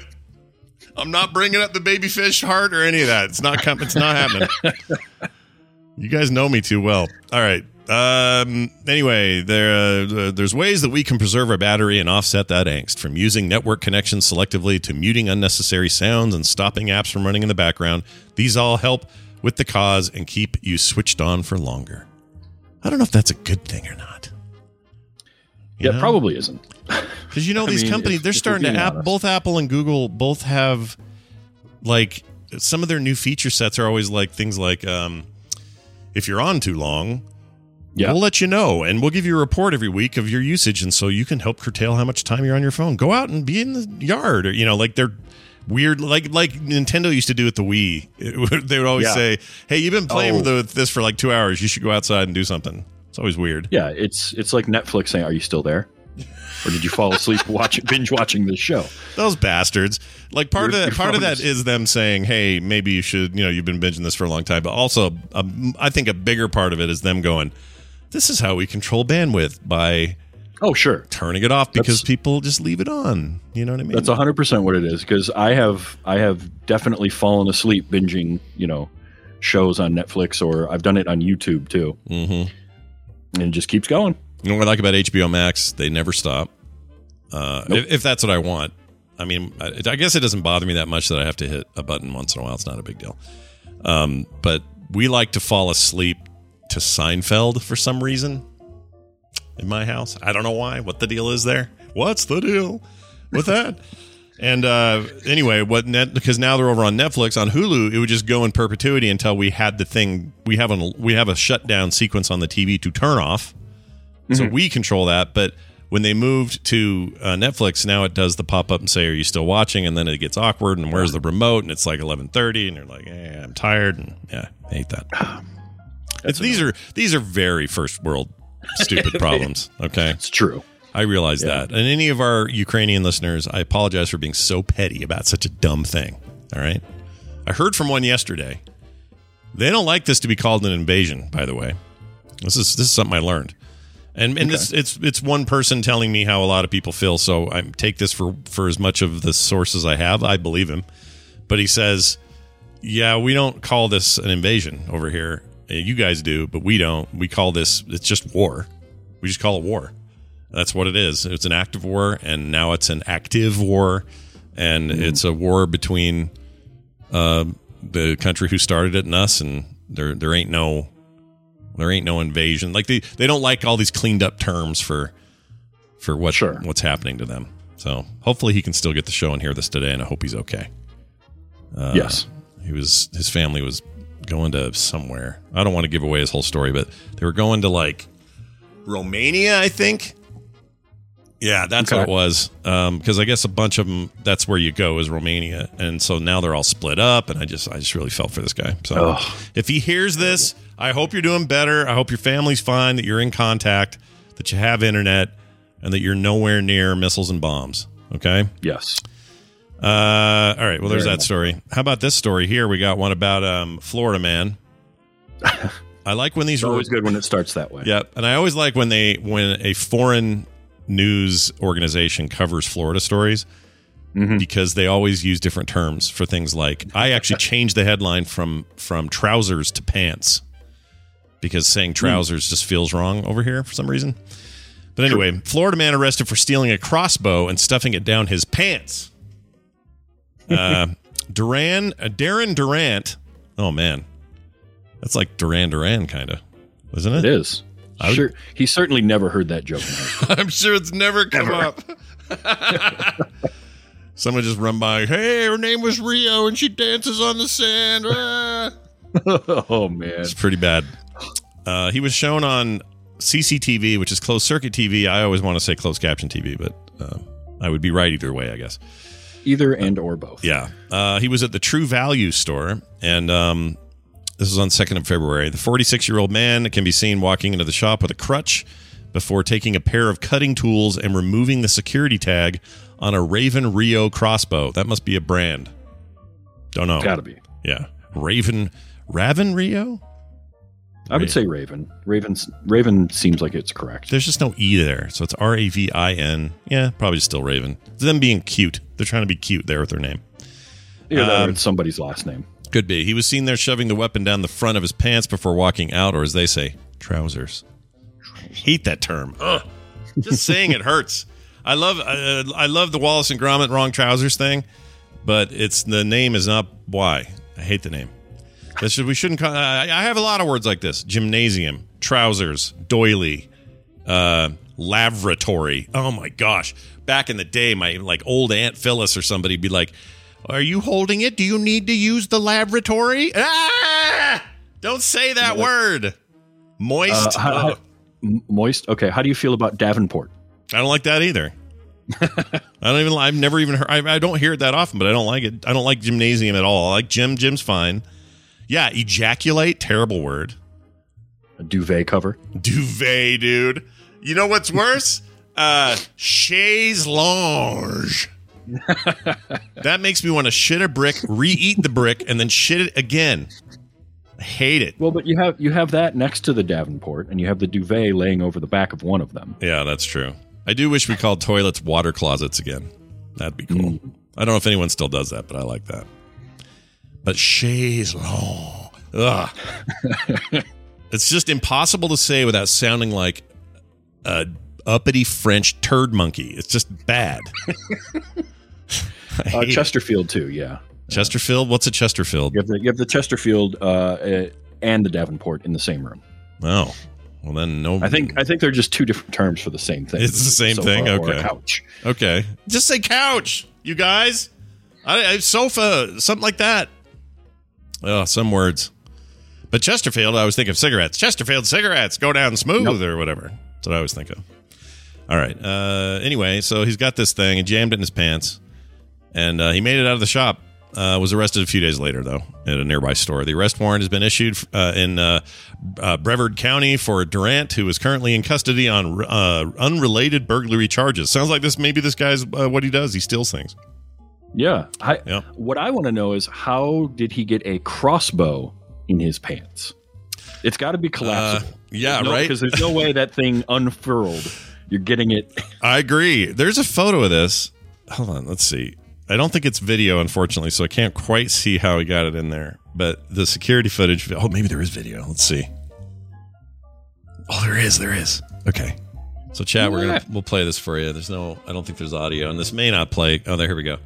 I'm not bringing up the baby fish heart or any of that. It's not coming. It's not happening. (laughs) you guys know me too well. All right. Um, anyway, there uh, there's ways that we can preserve our battery and offset that angst, from using network connections selectively to muting unnecessary sounds and stopping apps from running in the background. These all help with the cause and keep you switched on for longer. I don't know if that's a good thing or not. You Yeah, know? probably isn't. Because you know (laughs) these mean, companies, if- they're if starting to app. Both Apple and Google both have like some of their new feature sets are always like things like um, if you're on too long, Yeah. we'll let you know, and we'll give you a report every week of your usage, and so you can help curtail how much time you're on your phone. Go out and be in the yard, or you know, like they're weird, like like Nintendo used to do with the Wii. It they would always Yeah. say, "Hey, you've been playing Oh. the- this for like two hours. You should go outside and do something." It's always weird. Yeah, it's it's like Netflix saying, "Are you still there?" Or did you fall asleep (laughs) watching binge watching this show? Those bastards. Like part of that, part of that is- is them saying, "Hey, maybe you should." You know, you've been binging this for a long time, but also, um, I think a bigger part of it is them going, "This is how we control bandwidth by Oh, sure. turning it off because That's- people just leave it on." You know what I mean? That's hundred percent what it is. Because I have I have definitely fallen asleep binging, you know, shows on Netflix or I've done it on YouTube too, hmm and it just keeps going. You know what I like about HBO Max? They never stop. Uh, Nope. if, if that's what I want, I mean, I, I guess it doesn't bother me that much that I have to hit a button once in a while. It's not a big deal. Um, but we like to fall asleep to Seinfeld for some reason in my house. I don't know why. What the deal is there? What's the deal with that? (laughs) And uh, anyway, what net because now they're over on Netflix on Hulu, it would just go in perpetuity until we had the thing. We have an we have a shutdown sequence on the TV to turn off, so we control that. But when they moved to uh, Netflix, now it does the pop up and say, "Are you still watching?" And then it gets awkward, and where's the remote? And it's like eleven thirty, and you're like, eh, "I'm tired," and yeah, I hate that. (sighs) It's, these are these are very first world stupid (laughs) problems. Okay, It's true. I realize that. And any of our Ukrainian listeners, I apologize for being so petty about such a dumb thing. All right. I heard from one yesterday. They don't like this to be called an invasion, by the way. This is this is something I learned. And and it's it's it's one person telling me how a lot of people feel, so I take this for for as much of the sources I have. I believe him. But he says, "Yeah, we don't call this an invasion over here. You guys do, but we don't. We call this it's just war. We just call it war." That's what it is. It's an active war, and now it's an active war, and it's a war between uh, the country who started it and us. And there, there ain't no, there ain't no invasion. Like they, they don't like all these cleaned up terms for, for what, Sure. what's happening to them. So hopefully he can still get the show and hear this today, and I hope he's okay. Uh, yes. He was, his family was going to somewhere. I don't want to give away his whole story, but they were going to like Romania, I think. Yeah, that's Okay. what it was. Um, because I guess a bunch of them, that's where you go is Romania, and so now they're all split up. And I just, I just really felt for this guy. So Ugh. if he hears this, I hope you're doing better. I hope your family's fine, that you're in contact, that you have internet, and that you're nowhere near missiles and bombs. Okay. Yes. Uh, all right. Well, there's that story. How about this story here? We got one about um, Florida man. (laughs) I like when these It's are always good when it starts that way. Yep, and I always like when they when a foreign news organization covers Florida stories Mhm. because they always use different terms for things like I actually (laughs) changed the headline from from trousers to pants because saying trousers just feels wrong over here for some reason. But anyway, Florida man arrested for stealing a crossbow and stuffing it down his pants. Uh, Duran, uh, Darren Durant. Oh man, that's like Duran Duran, kind of, isn't it? It is. I would- sure. He certainly never heard that joke. in high school. (laughs) I'm sure it's never come up. (laughs) Someone just run by. Hey, her name was Rio, and she dances on the sand. Ah." (laughs) oh man. It's pretty bad. Uh, he was shown on CCTV, which is closed circuit TV. I always want to say closed caption TV, but uh, I would be right either way, I guess. Either and or both. Yeah. Uh, he was at the True Value store, and um, this was on 2nd of February. The 46 year old man can be seen walking into the shop with a crutch before taking a pair of cutting tools and removing the security tag on a Raven Rio crossbow. That must be a brand. Don't know. Gotta be. Yeah. Raven. Raven Rio? I would say Raven. Raven's Raven seems like it's correct. There's just no E there. So it's R A V I N. Yeah, probably still Raven. It's them being cute. They're trying to be cute there with their name. Either Um, it's somebody's last name. Could be. He was seen there shoving the weapon down the front of his pants before walking out, or as they say, trousers. Hate that term. Ugh. Just (laughs) saying it hurts. I love uh, I love the Wallace and Gromit wrong trousers thing, but it's the name is not why. I hate the name. That should we shouldn't. Call, I, I have a lot of words like this: gymnasium, trousers, doily, uh, laboratory. Oh my gosh! Back in the day, my like old aunt Phyllis or somebody be like, "Are you holding it? Do you need to use the laboratory?" Ah! Don't say that word. Moist. Uh, how- how- moist. Okay. How do you feel about Davenport? I don't like that either. (laughs) I don't even. I've never even heard. I, I don't hear it that often, but I don't like it. I don't like gymnasium at all. I like gym. Gym's fine. Yeah, ejaculate. Terrible word. A duvet cover. Duvet, dude. You know what's worse? (laughs) uh, chaise longue. (laughs) that makes me want to shit a brick, re-eat the brick, and then shit it again. I hate it. Well, but you have you have that next to the Davenport, and you have the duvet laying over the back of one of them. Yeah, that's true. I do wish we called toilets water closets again. That'd be cool. I don't know if anyone still does that, but I like that. But chaise longue. Ugh. (laughs) it's just impossible to say without sounding like a uppity French turd monkey. It's just bad. (laughs) Uh, hate it. Chesterfield too. Yeah. Chesterfield? What's a Chesterfield? You have the you have the Chesterfield uh, and the Davenport in the same room. Oh. Well, then no. I think I think they're just two different terms for the same thing. It's the same Sofa thing? Okay. couch. Okay. Just say couch, you guys. I, I sofa, something like that. Oh, some words. But Chesterfield, I always think of cigarettes. Chesterfield cigarettes go down smooth Nope. or whatever. That's what I always think of. All right. Uh, anyway, so he's got this thing and jammed it in his pants, and uh, he made it out of the shop. Uh, was arrested a few days later, though, at a nearby store. The arrest warrant has been issued uh, in uh, uh, Brevard County for Durant, who is currently in custody on uh, unrelated burglary charges. Sounds like this. Maybe this guy's uh, what he does. He steals things. Yeah. I, Yeah. What I want to know is how did he get a crossbow in his pants? It's got to be collapsible. Yeah, right? Because there's no way that thing unfurled. You're getting it. (laughs) I agree. There's a photo of this. Hold on, let's see. I don't think it's video, unfortunately, so I can't quite see how he got it in there. But the security footage. Oh, maybe there is video. Let's see. Oh, there is. There is. Okay. So, chat, we're gonna we'll play this for you. There's no. I don't think there's audio, and this may not play. Oh, there. Here we go.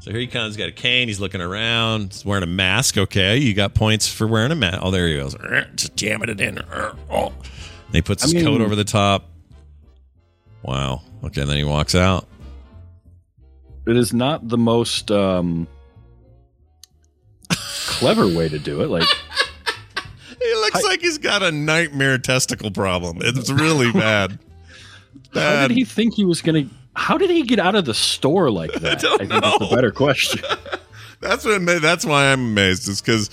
So here he comes. He's got a cane. He's looking around. He's wearing a mask. Okay, you got points for wearing a mask. Oh, there he goes. (laughs) Just jamming it in. (laughs) Oh. And he puts I his mean- coat over the top. Wow. Okay, and then he walks out. It is not the most um, clever way to do it. Like, (laughs) He looks like he's got a nightmare testicle problem. It's really bad. how did he think he was going to? How did he get out of the store like (laughs) that? don't think is know. the better question. (laughs) That's what. That's why I'm amazed. Is because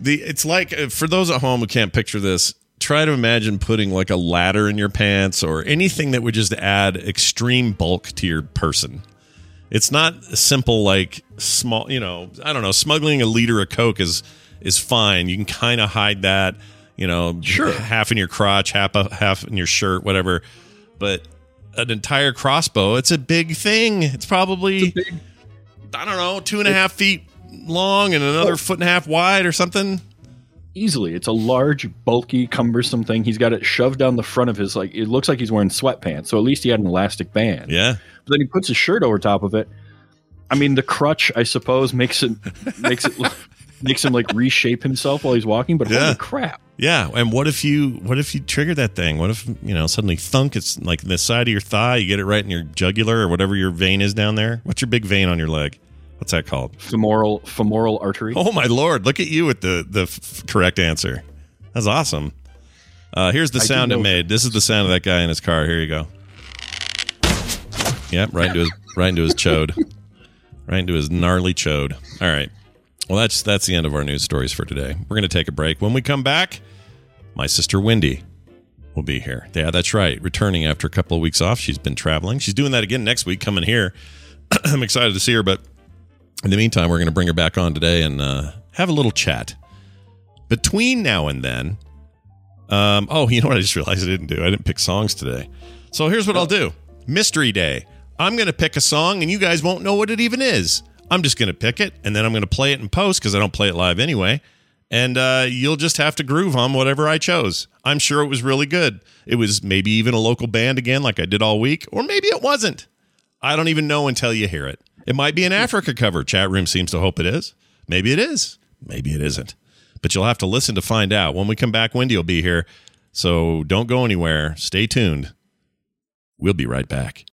the. It's like uh, for those at home who can't picture this. Try to imagine putting like a ladder in your pants or anything that would just add extreme bulk to your person. It's not simple like small. You know, I don't know. Smuggling a liter of coke is is fine. You can kind of hide that. You know, Sure. half in your crotch, half uh, half in your shirt, whatever. But an entire crossbow, it's a big thing. It's probably I don't know, two and a half feet long and another foot and a half wide or something. Easily, it's a large, bulky, cumbersome thing. He's got it shoved down the front of his like. It looks like he's wearing sweatpants. So at least he had an elastic band. Yeah. But then he puts his shirt over top of it. I mean, the crutch, I suppose, makes it (laughs) makes it makes him like reshape himself while he's walking. But Yeah. holy crap! Yeah. And what if you what if you trigger that thing? What if, you know, suddenly thunk it's like the side of your thigh, you get it right in your jugular or whatever your vein is down there? What's your big vein on your leg? What's that called? Femoral femoral artery. Oh my lord, look at you with the the f- correct answer. That's awesome. Uh, here's the I sound it made. This is the sound of that guy in his car. Here you go. Yep, right into his right into his chode. (laughs) Right into his gnarly chode. All right. Well, that's that's the end of our news stories for today. We're going to take a break. When we come back, my sister Wendy will be here. Yeah, that's right. Returning after a couple of weeks off. She's been traveling. She's doing that again next week, coming here. (clears throat) I'm excited to see her, but in the meantime, we're going to bring her back on today and uh, have a little chat. Between now and then, um, oh, you know what? I just realized I didn't do. I didn't pick songs today. So here's what I'll do: Mystery Day. I'm going to pick a song, and you guys won't know what it even is. I'm just going to pick it, and then I'm going to play it in post because I don't play it live anyway. And uh, you'll just have to groove on whatever I chose. I'm sure it was really good. It was maybe even a local band again, like I did all week, or maybe it wasn't. I don't even know until you hear it. It might be an hmm. Africa cover. Chat room seems to hope it is. Maybe it is. Maybe it isn't. But you'll have to listen to find out. When we come back, Wendy will be here. So don't go anywhere. Stay tuned. We'll be right back.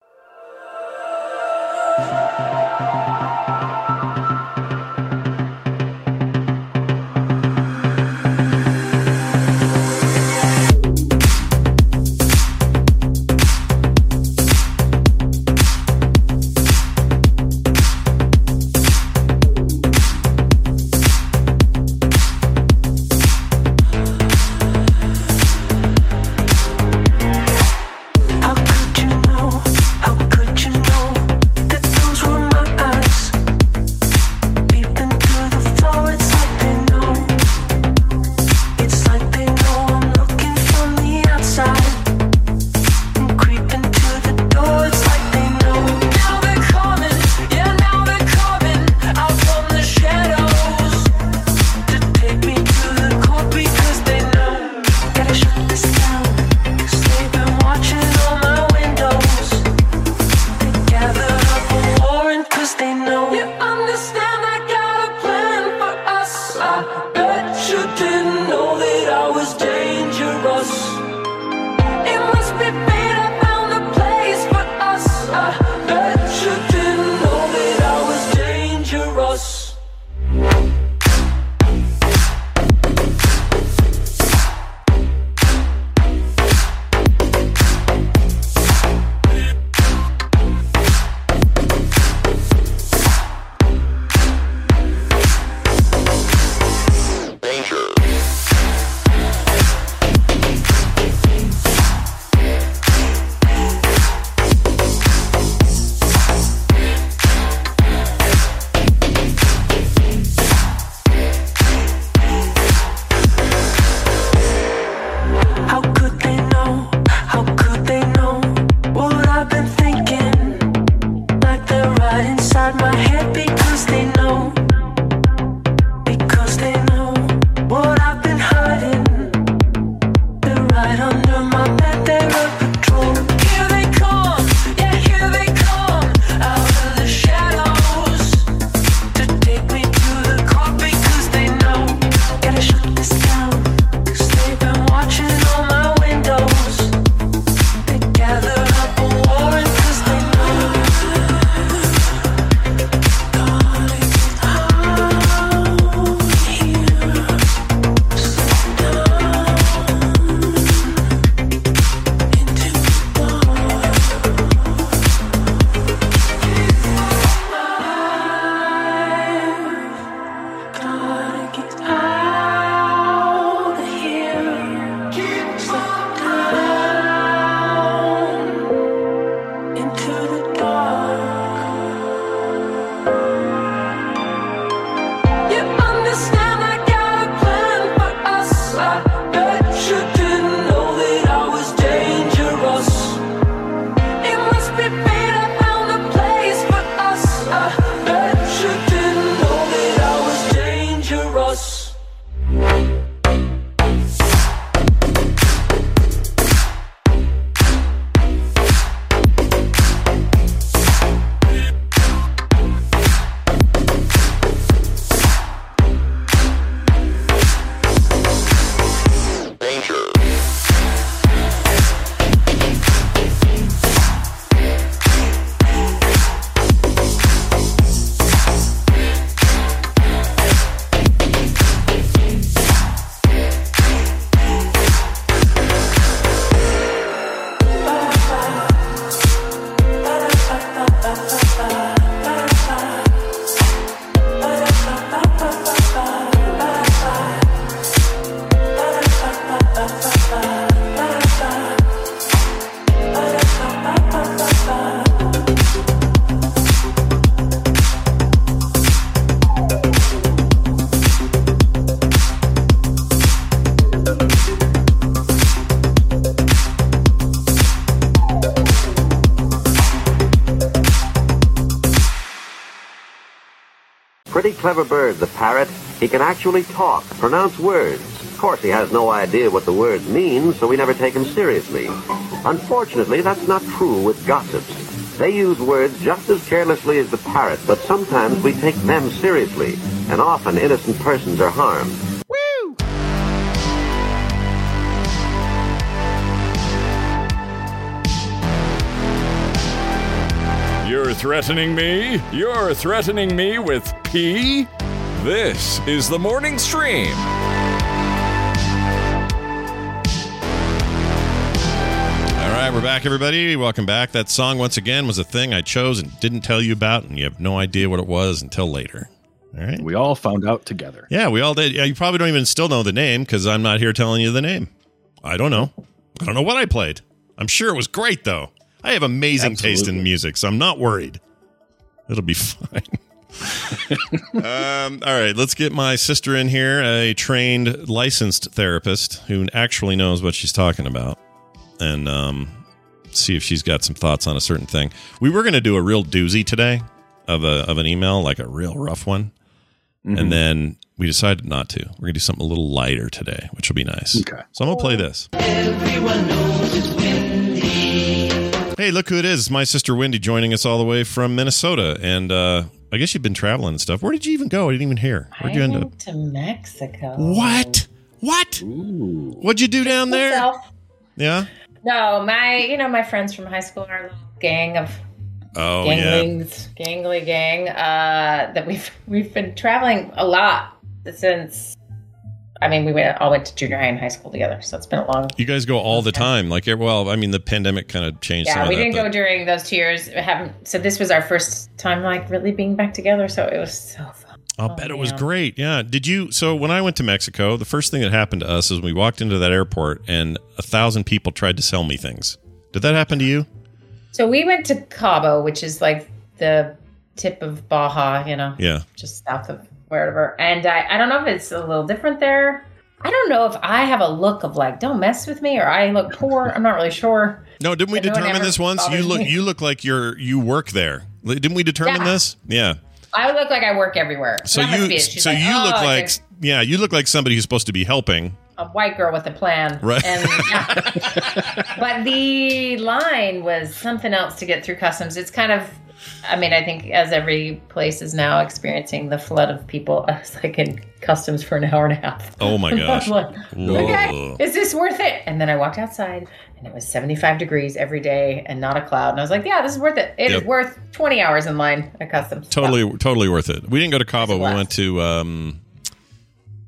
Clever bird, the parrot. He can actually talk, pronounce words. Of course, he has no idea what the words mean, so we never take him seriously. Unfortunately, that's not true with gossips. They use words just as carelessly as the parrot, but sometimes we take them seriously, and often innocent persons are harmed. Threatening me? You're threatening me with pee? This is the morning stream. All right, we're back, everybody. Welcome back. That song, once again, was a thing I chose and didn't tell you about, and you have no idea what it was until later. All right. We all found out together. Yeah, we all did. Yeah, you probably don't even still know the name because I'm not here telling you the name. I don't know. I don't know what I played. I'm sure it was great, though. I have amazing taste in music, so I'm not worried. It'll be (laughs) fine. um, all right, let's get my sister in here, a trained, licensed therapist who actually knows what she's talking about, and um, see if she's got some thoughts on a certain thing. We were going to do a real doozy today of a of an email, like a real rough one, and then we decided not to. We're going to do something a little lighter today, which will be nice. Okay. So I'm going to play this. Hey, look who it is. It's my sister Wendy joining us all the way from Minnesota. And uh, I guess you've been traveling and stuff. Where did you even go? I didn't even hear. Where'd you I end up? went to Mexico. What? What? What'd you do down there? Myself. Yeah. No, my you know my friends from high school are a little gang of Oh, yeah. ganglings, gangly gang. Uh, that we've we've been traveling a lot since. I mean, we went, all went to junior high and high school together, so it's been a long. You guys go all the time. Like, well, I mean, the pandemic kind of changed Yeah, we that. didn't but- go during those two years. Haven't so this was our first time like really being back together. So it was so fun. I'll oh, bet it was great. Yeah. Did you? So when I went to Mexico, the first thing that happened to us is we walked into that airport and a thousand people tried to sell me things. Did that happen to you? So we went to Cabo, which is like the tip of Baja, you know, Yeah. just south of wherever. And I, I don't know if it's a little different there. I don't know if I have a look of like, don't mess with me, or I look poor. I'm not really sure. No, didn't we no determine this once? You look me. you look like you're you work there. Didn't we determine Yeah. this? Yeah. I look like I work everywhere. So that you be it. She's so you "Oh, look like yeah, you look like somebody who's supposed to be helping. A white girl with a plan. Right. And, yeah. (laughs) but the line was something else to get through customs. It's kind of, I mean, I think as every place is now experiencing the flood of people, (laughs) I was like in customs for an hour and a half. Oh my (laughs) gosh. Like, okay, is this worth it? And then I walked outside and it was 75 degrees every day and not a cloud. And I was like, yeah, this is worth it. It is Yep. worth 20 hours in line at customs. Totally totally worth it. We didn't go to Cabo. We went to um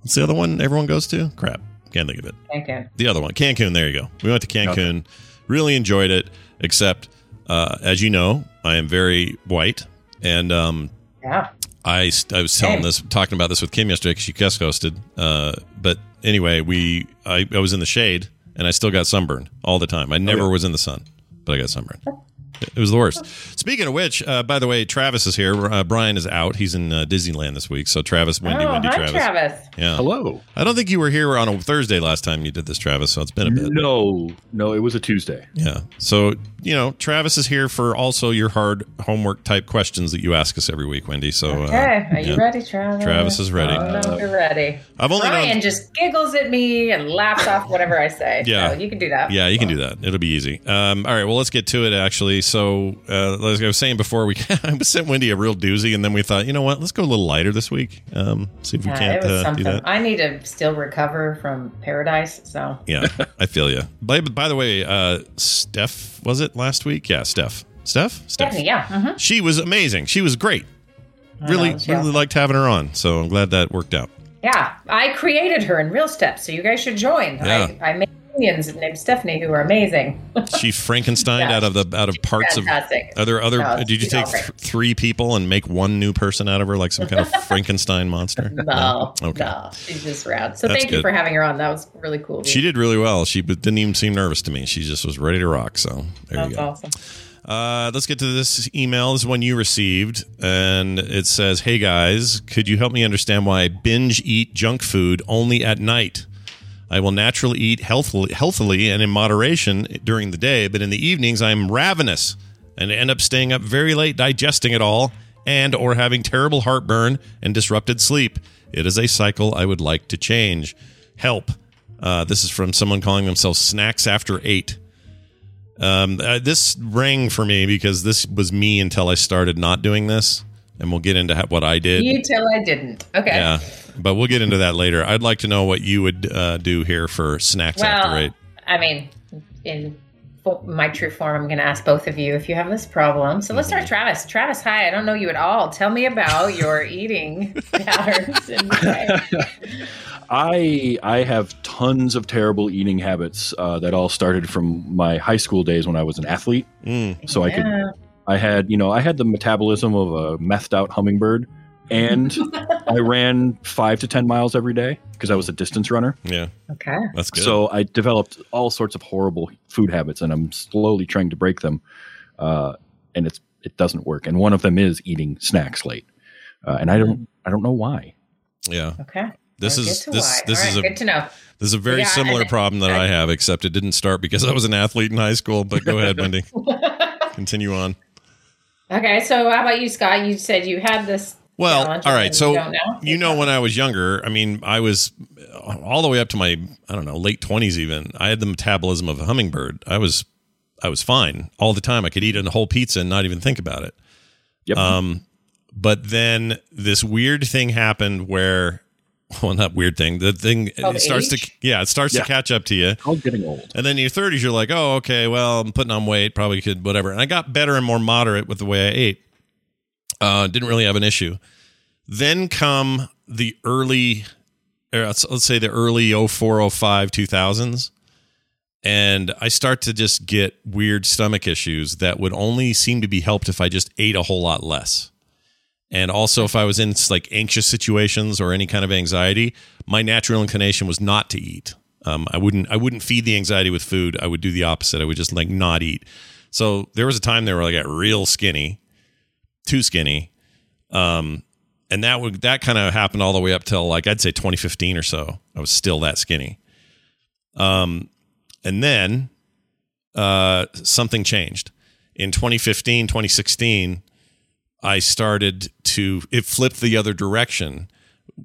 what's the other one everyone goes to? Crap. Can't think of it. Thank you. The other one, Cancun. There you go. We went to Cancun. Really enjoyed it. Except, uh, as you know, I am very white, and um, Yeah. I I was telling Same. this, talking about this with Kim yesterday because she guest hosted. Uh, but anyway, we I, I was in the shade, and I still got sunburned all the time. I never was in the sun, but I got sunburned. It was the worst. Speaking of which, uh, by the way, Travis is here. Uh, Brian is out. He's in uh, Disneyland this week. So Travis, Wendy, oh, Wendy, hi, Travis. Travis. Yeah. Hello. I don't think you were here on a Thursday last time you did this, Travis. So it's been a bit. No, no, it was a Tuesday. Yeah. So, you know, Travis is here for also your hard homework type questions that you ask us every week, Wendy. So, Okay, uh, are you yeah. ready, Travis? Travis is ready. I know you're ready. I've only Brian known- just giggles at me and laughs off whatever I say. Yeah. so you can do that. Yeah, you can do that. It'll be easy. Um, all right. Well, let's get to it, actually. So, uh, like I was saying before, we (laughs) I sent Wendy a real doozy, and then we thought, you know what? Let's go a little lighter this week. Um, see if we Yeah, can't uh, do that. I need to still recover from paradise. So Yeah, I feel you. (laughs) By, by the way, uh, Steph, was it last week? Yeah, Steph. Steph? Steph. Stephanie, yeah. mhm. She was amazing. She was great. Really, know, really liked having her on. So I'm glad that worked out. Yeah, I created her in Real Steps, so you guys should join. Yeah. I, I made minions named Stephanie who are amazing. (laughs) She Frankenstein Yeah. out of the out of parts fantastic. of. Are there other? No, did you take th- three people and make one new person out of her, like some kind of (laughs) Frankenstein monster? No, Okay. no, she's just rad. So That's thank you for having her on. That was really cool. She did really well. She didn't even seem nervous to me. She just was ready to rock. So there That's you go. awesome. Uh, let's get to this email. This is one you received, and it says, "Hey guys, could you help me understand why I binge eat junk food only at night? I will naturally eat healthily, healthily and in moderation during the day, but in the evenings I'm ravenous and end up staying up very late digesting it all, and or having terrible heartburn and disrupted sleep. It is a cycle I would like to change. Help." Uh, this is from someone calling themselves Snacks After Eight. Um, uh, this rang for me because this was me until I started not doing this, and we'll get into what I did. You till I didn't. Okay. Yeah, but we'll get into that later. I'd like to know what you would uh, do here for snacks after Well, eight. I mean, in my true form, I'm going to ask both of you if you have this problem. So let's Mm-hmm. start, Travis. Travis, hi. I don't know you at all. Tell me about your (laughs) eating patterns. I I have tons of terrible eating habits uh, that all started from my high school days when I was an athlete. So I could Yeah. I had you know I had the metabolism of a methed out hummingbird, and (laughs) I ran five to ten miles every day because I was a distance runner. Yeah, okay, that's good. So I developed all sorts of horrible food habits, and I'm slowly trying to break them, uh, and it's it doesn't work. And one of them is eating snacks late, uh, and I don't I don't know why. Yeah. Okay. This We'll is this why. this All is right, a good to know. This is a very Yeah, similar and- problem that I have, except it didn't start because I was an athlete in high school. But go ahead, Wendy. (laughs) Continue on. Okay, so how about you, Scott? You said you had this. Well, all right. all and right. you So know? you know, when I was younger, I mean, I was uh, all the way up to my I don't know late twenties. Even I had the metabolism of a hummingbird. I was I was fine all the time. I could eat a whole pizza and not even think about it. Yep. Um, but then this weird thing happened where, (laughs) well, not weird thing. The thing Of it starts age? to yeah, it starts Yeah. to catch up to you. I'm getting old. And then in your 30s, you're like, oh, okay, well, I'm putting on weight, probably could, whatever. And I got better and more moderate with the way I ate. Uh, didn't really have an issue. Then come the early, or let's, let's say the early 04, 05, 2000s. And I start to just get weird stomach issues that would only seem to be helped if I just ate a whole lot less. And also, if I was in like anxious situations or any kind of anxiety, my natural inclination was not to eat. Um, I wouldn't. I wouldn't feed the anxiety with food. I would do the opposite. I would just like not eat. So there was a time there where I got real skinny, too skinny, um, and that would that kind of happened all the way up till like I'd say 2015 or so. I was still that skinny. Um, and then uh, something changed in 2015, 2016 I started to it flipped the other direction.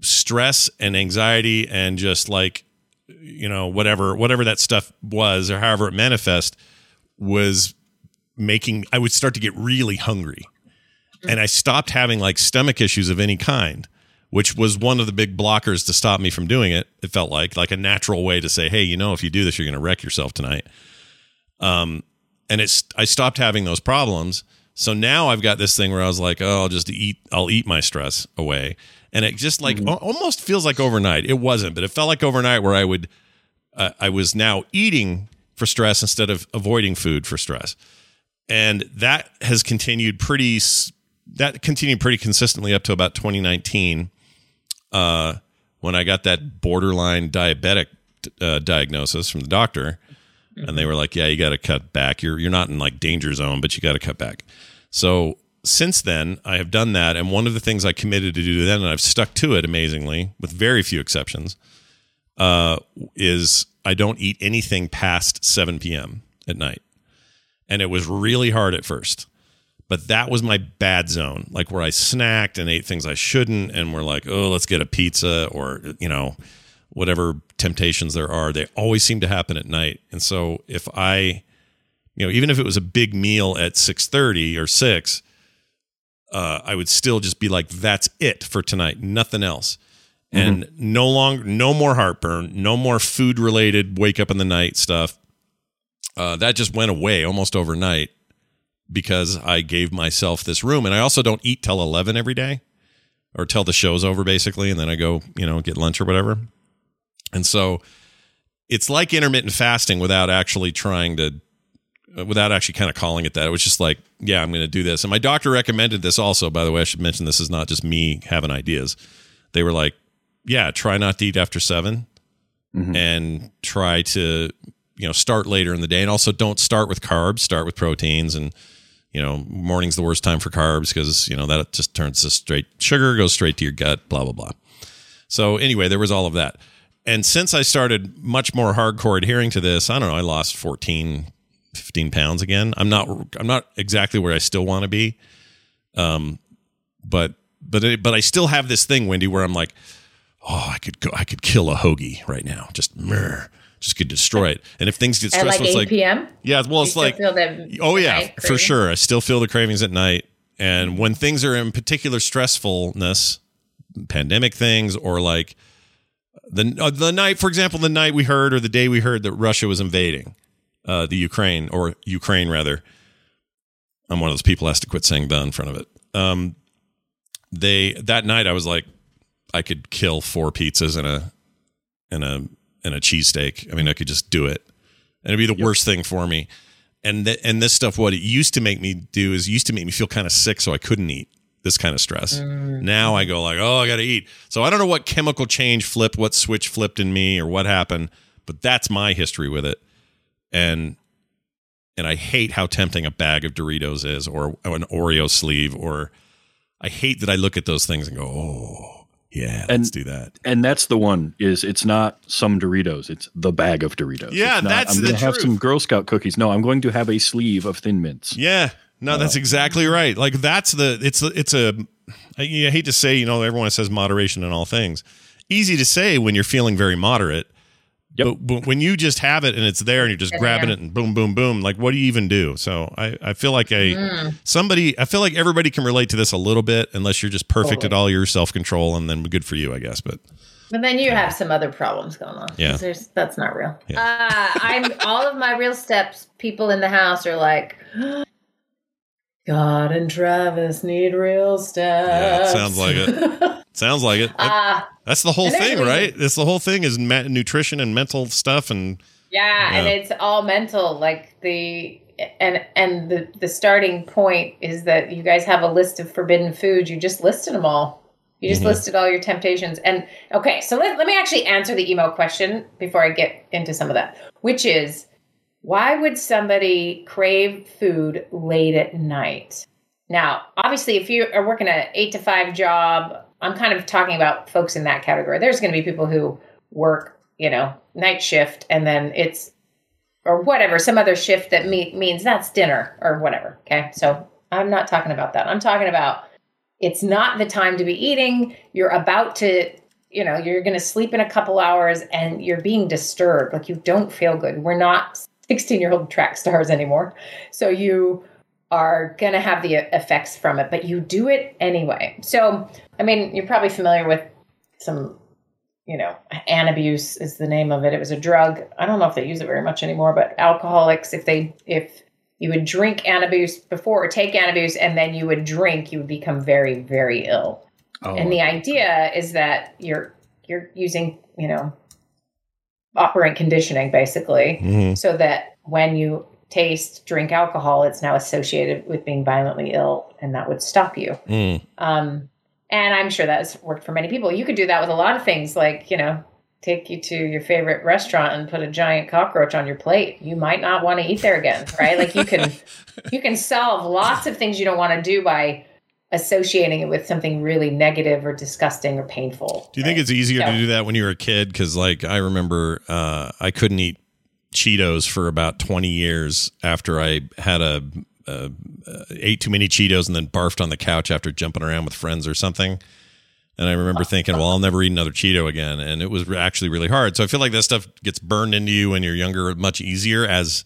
Stress and anxiety and just like you know whatever whatever that stuff was or however it manifest was making I would start to get really hungry. And I stopped having like stomach issues of any kind, which was one of the big blockers to stop me from doing it. It felt like like a natural way to say, "Hey, you know, if you do this, you're going to wreck yourself tonight." Um and it's I stopped having those problems. So now I've got this thing where I was like, "Oh, I'll just eat I'll eat my stress away." And it just like al- almost feels like overnight. It wasn't, but it felt like overnight where I would uh, I was now eating for stress instead of avoiding food for stress and that has continued pretty that continued pretty consistently up to about 2019 uh, when i got that borderline diabetic uh, diagnosis from the doctor and they were like yeah you got to cut back you're you're not in like danger zone but you got to cut back so since then i have done that and one of the things i committed to do then and i've stuck to it amazingly with very few exceptions uh, is i don't eat anything past 7 p.m at night and it was really hard at first. But that was my bad zone, like where I snacked and ate things I shouldn't, and we're like, oh, let's get a pizza or you know, whatever temptations there are. They always seem to happen at night, and so if I, you know, even if it was a big meal at six thirty or six, uh, I would still just be like, that's it for tonight, nothing else. And no longer, no more heartburn, no more food related wake up in the night stuff uh, that just went away almost overnight because I gave myself this room. And I also don't eat till 11 every day or till the show's over, basically. And then I go, you know, get lunch or whatever. And so it's like intermittent fasting without actually trying to, uh, without actually kind of calling it that. It was just like, yeah, I'm going to do this. And my doctor recommended this also, by the way. I should mention this is not just me having ideas. They were like, yeah, try not to eat after 7 and try to you know start later in the day and also don't start with carbs start with proteins and you know morning's the worst time for carbs because you know that just turns to straight sugar goes straight to your gut blah blah blah so anyway there was all of that and since i started much more hardcore adhering to this i don't know i lost 14 15 pounds again. I'm not i'm not exactly where i still want to be. Um but but it, but i still have this thing wendy where i'm like oh i could go i could kill a hoagie right now. Just meh, just could destroy it. And if things get At like 8 it's like p.m. yeah well it's like oh yeah for sure. I still feel the cravings at night. And when things are in particular stressfulness pandemic things or like the uh, the night for example the night we heard or the day we heard that russia was invading uh, the ukraine or ukraine rather i'm one of those people who has to quit saying the in front of it. Um, they that night i was like i could kill four pizzas and a and a and a cheesesteak. I mean i could just do it. And it'd be the worst thing for me. And th- and this stuff what it used to make me do is it used to make me feel kind of sick so i couldn't eat this kind of stress. Mm. Now i go like oh i gotta eat. So i don't know what chemical change flipped what switch flipped in me or what happened but that's my history with it. And and i hate how tempting a bag of doritos is or an oreo sleeve or i hate that i look at those things and go oh yeah let's do that. And that's the one is it's not some Doritos, it's the bag of Doritos. Yeah, not, that's I'm the gonna have some Girl Scout cookies. No, I'm going to have a sleeve of Thin Mints. Yeah, no, that's exactly right. Like that's the it's it's a I, I hate to say you know everyone says moderation in all things. Easy to say when you're feeling very moderate. But, but when you just have it and it's there and you're just Yeah. grabbing it and boom, boom, boom, like what do you even do? So I, I feel like a Mm. somebody I feel like everybody can relate to this a little bit unless you're just perfect Totally. at all your self control and then good for you, I guess. But But then you have some other problems going on. Yeah. There's, that's not real. Uh, I'm all of my real steps. People in the house are like, God and Travis need real steps. yeah, it sounds like it. (laughs) sounds like it. That- Uh, that's the whole thing, right? That's the whole thing is nutrition and mental stuff and yeah, and it's all mental. Like the and and the the starting point is that you guys have a list of forbidden foods. You just listed them all. You just Mhm. listed all your temptations. And okay, so let, let me actually answer the email question before I get into some of that, which is why would somebody crave food late at night? Now, obviously, if you are working an eight to five job, I'm kind of talking about folks in that category. There's going to be people who work, you know, night shift and then it's, or whatever, some other shift that me- means that's dinner or whatever. Okay. So I'm not talking about that. I'm talking about it's not the time to be eating. You're about to, you know, you're going to sleep in a couple hours and you're being disturbed. Like you don't feel good. We're not 16 year old track stars anymore. So you are going to have the effects from it, but you do it anyway. So, I mean, you're probably familiar with some, you know, Antabuse is the name of it. It was a drug. I don't know if they use it very much anymore, but alcoholics, if they, if you would drink Antabuse before or take Antabuse and then you would drink, you would become very, very ill. Oh. And the idea is that you're, you're using, you know, operant conditioning basically Mhm. so that when you taste drink alcohol it's now associated with being violently ill and that would stop you Mm. um, and i'm sure that's worked for many people you could do that with a lot of things like you know take you to your favorite restaurant and put a giant cockroach on your plate you might not want to eat there again right like you can (laughs) you can solve lots of things you don't want to do by associating it with something really negative or disgusting or painful Do you think it's easier So- to do that when you were a kid? Because, like, I remember uh, I couldn't eat Cheetos for about 20 years after I had a, uh, ate too many Cheetos and then barfed on the couch after jumping around with friends or something. And I remember (laughs) thinking, well, I'll never eat another Cheeto again. And it was actually really hard. So I feel like that stuff gets burned into you when you're younger much easier as